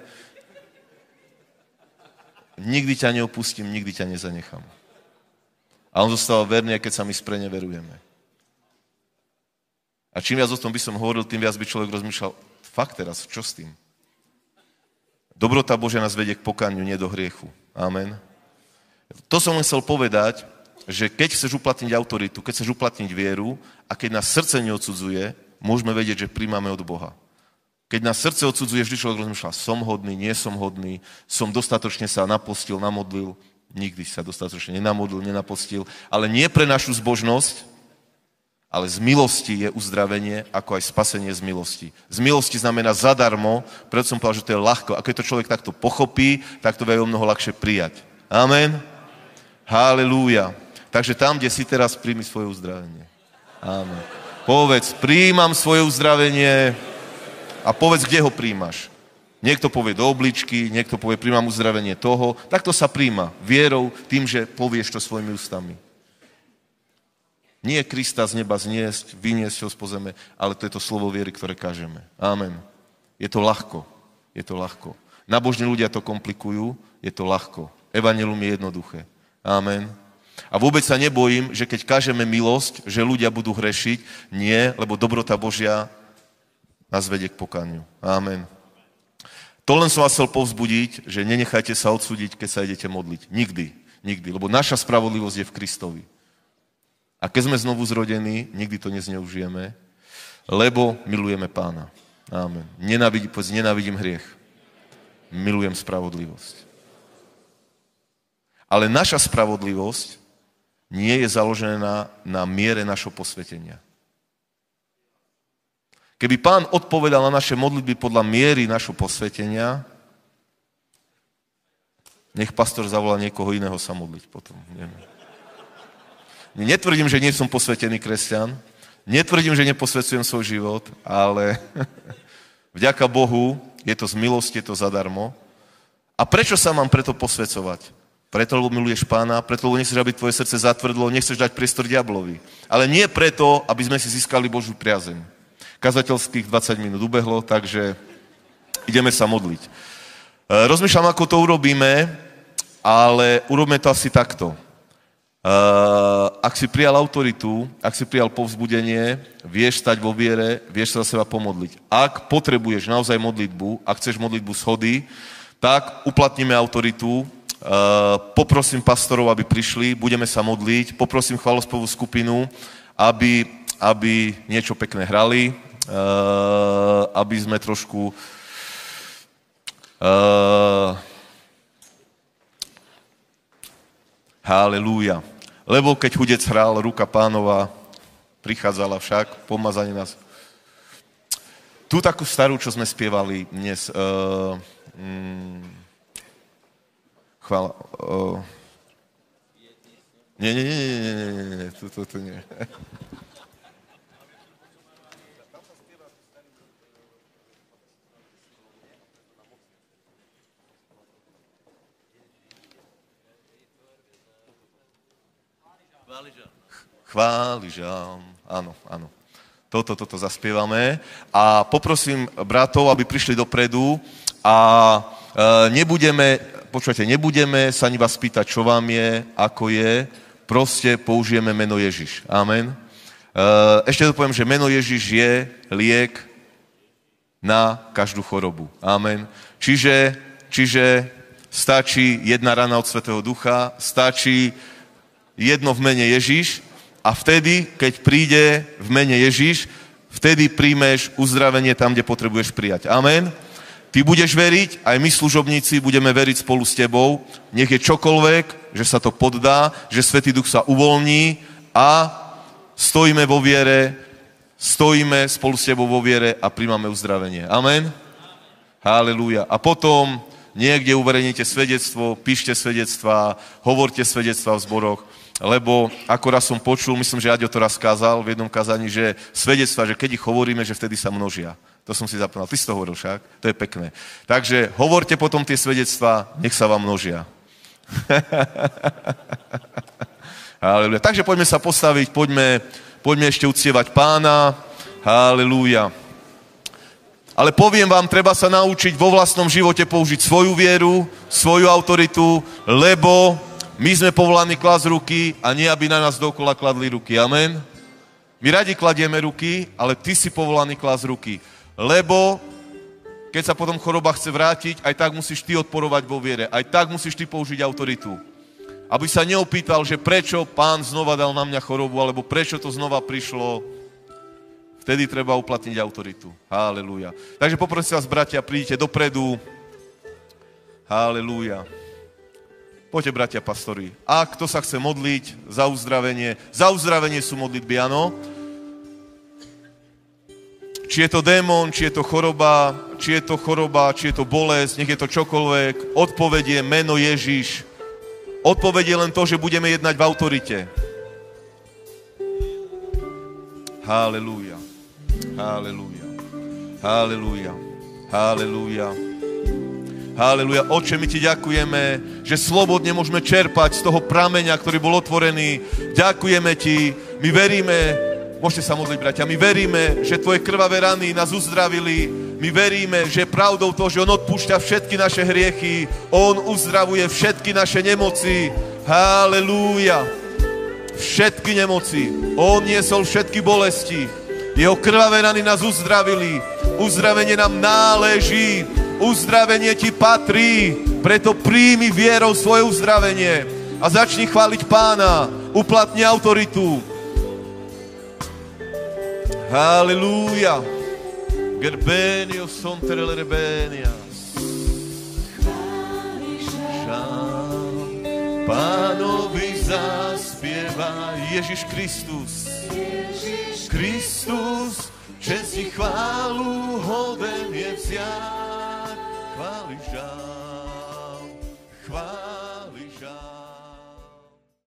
Speaker 3: Nikdy ťa neopustím, nikdy ťa nezanechám. A on zostáva verný, keď sa my spreneverujeme. A čím viac o tom by som hovoril, tým viac by človek rozmýšľal, fakt teraz, čo s tým? Dobrota Božia nás vedie k pokaniu, nie do hriechu. Amen. To som chcel povedať, že keď chceš uplatniť autoritu, keď chceš uplatniť vieru a keď nás srdce neodsudzuje, môžeme vedieť, že príjmame od Boha. Keď nás srdce odsudzuje, vždy človek rozmýšľa, som hodný, nie som hodný, som dostatočne sa napostil, namodlil, nikdy sa dostatočne nenamodlil, nenapostil, ale nie pre našu zbožnosť, ale z milosti je uzdravenie, ako aj spasenie z milosti. Z milosti znamená zadarmo, preto som povedal, že to je ľahko. A keď to človek takto pochopí, tak to vie o mnoho ľahšie prijať. Amen. Halelúja. Takže tam, kde si teraz, príjmi svoje uzdravenie. Amen. Povedz, príjmam svoje uzdravenie a povedz, kde ho príjmaš. Niekto povie do obličky, niekto povie, príjmam uzdravenie toho. Takto sa príjma vierou, tým, že povieš to svojimi ústami. Nie Krista z neba zniesť, vyniesť ho z pozeme, ale to je to slovo viery, ktoré kážeme. Amen. Je to ľahko. Je to ľahko. Nabožní ľudia to komplikujú, je to ľahko. Evangelum je jednoduché. Amen. A vôbec sa nebojím, že keď kážeme milosť, že ľudia budú hrešiť. Nie, lebo dobrota Božia nás vedie k pokaniu. Amen. To len som vás chcel povzbudiť, že nenechajte sa odsúdiť, keď sa idete modliť. Nikdy. Nikdy. Lebo naša spravodlivosť je v Kristovi. A keď sme znovu zrodení, nikdy to nezneužijeme, lebo milujeme pána. Amen. Nenávidím, povedz, nenávidím hriech. Milujem spravodlivosť. Ale naša spravodlivosť nie je založená na, miere našho posvetenia. Keby pán odpovedal na naše modlitby podľa miery našho posvetenia, nech pastor zavolá niekoho iného sa modliť potom. Neviem. Netvrdím, že nie som posvetený kresťan, netvrdím, že neposvecujem svoj život, ale vďaka Bohu je to z milosti, je to zadarmo. A prečo sa mám preto posvecovať? Preto, lebo miluješ pána, preto, lebo nechceš, aby tvoje srdce zatvrdlo, nechceš dať priestor diablovi. Ale nie preto, aby sme si získali Božiu priazeň. Kazateľských 20 minút ubehlo, takže ideme sa modliť. E, rozmýšľam, ako to urobíme, ale urobíme to asi takto. E, ak si prijal autoritu, ak si prijal povzbudenie, vieš stať vo viere, vieš sa za seba pomodliť. Ak potrebuješ naozaj modlitbu, ak chceš modlitbu schody, tak uplatníme autoritu, e, poprosím pastorov, aby prišli, budeme sa modliť, poprosím chvalospevú skupinu, aby, aby niečo pekné hrali, aby sme trošku uh, halelúja. Lebo keď chudec hral, ruka pánova prichádzala však, pomazanie nás. Tú takú starú, čo sme spievali dnes, uh, mm, chvála, uh, nie, nie, nie, nie, nie, nie, nie, to, to, to nie. Chváli žám. Áno, áno. Toto, toto zaspievame. A poprosím bratov, aby prišli dopredu a e, nebudeme, počujete, nebudeme sa ani vás pýtať, čo vám je, ako je, proste použijeme meno Ježiš. Amen. E, ešte to poviem, že meno Ježiš je liek na každú chorobu. Amen. Čiže, čiže stačí jedna rana od Svetého Ducha, stačí jedno v mene Ježiš a vtedy, keď príde v mene Ježiš, vtedy príjmeš uzdravenie tam, kde potrebuješ prijať. Amen. Ty budeš veriť, aj my služobníci budeme veriť spolu s tebou, nech je čokoľvek, že sa to poddá, že Svetý Duch sa uvoľní a stojíme vo viere, stojíme spolu s tebou vo viere a príjmame uzdravenie. Amen. Halelúja. A potom niekde uverejnite svedectvo, píšte svedectvá, hovorte svedectvá v zboroch lebo ako raz som počul, myslím, že Aďo to raz kázal v jednom kazaní, že svedectva, že keď ich hovoríme, že vtedy sa množia. To som si zapnul. Ty si to hovoril však? To je pekné. Takže hovorte potom tie svedectvá, nech sa vám množia. Halleluja. Takže poďme sa postaviť, poďme, poďme ešte uctievať pána. Halleluja. Ale poviem vám, treba sa naučiť vo vlastnom živote použiť svoju vieru, svoju autoritu, lebo my sme povolaní klas ruky a nie, aby na nás dokola kladli ruky. Amen? My radi kladieme ruky, ale ty si povolaný klas ruky. Lebo keď sa potom choroba chce vrátiť, aj tak musíš ty odporovať vo viere. Aj tak musíš ty použiť autoritu. Aby sa neopýtal, že prečo pán znova dal na mňa chorobu, alebo prečo to znova prišlo. Vtedy treba uplatniť autoritu. Halelúja. Takže poprosím vás, bratia, príďte dopredu. Halelúja. Poďte, bratia pastori. A kto sa chce modliť za uzdravenie, za uzdravenie sú modlitby, áno. Či je to démon, či je to choroba, či je to choroba, či je to bolesť, nech je to čokoľvek, odpovedie meno Ježiš. Odpovedie len to, že budeme jednať v autorite. Halelúja. Halelúja. Halelúja. Halelúja. Haleluja. Oče, my ti ďakujeme, že slobodne môžeme čerpať z toho prameňa, ktorý bol otvorený. Ďakujeme ti. My veríme, môžete sa modliť, bratia, my veríme, že tvoje krvavé rany nás uzdravili. My veríme, že je pravdou to, že on odpúšťa všetky naše hriechy. On uzdravuje všetky naše nemoci. Halelúja. Všetky nemoci. On niesol všetky bolesti. Jeho krvavé rany nás uzdravili. Uzdravenie nám náleží. Uzdravenie ti patrí, preto príjmi vierou svoje uzdravenie a začni chváliť pána, uplatni autoritu, Halleluja. Gerbenio son terele rebenias. Žál, pánovi zaspieva Ježiš Kristus. Kristus, čest i chválu hoden je vziať. Chváli žál, chváli.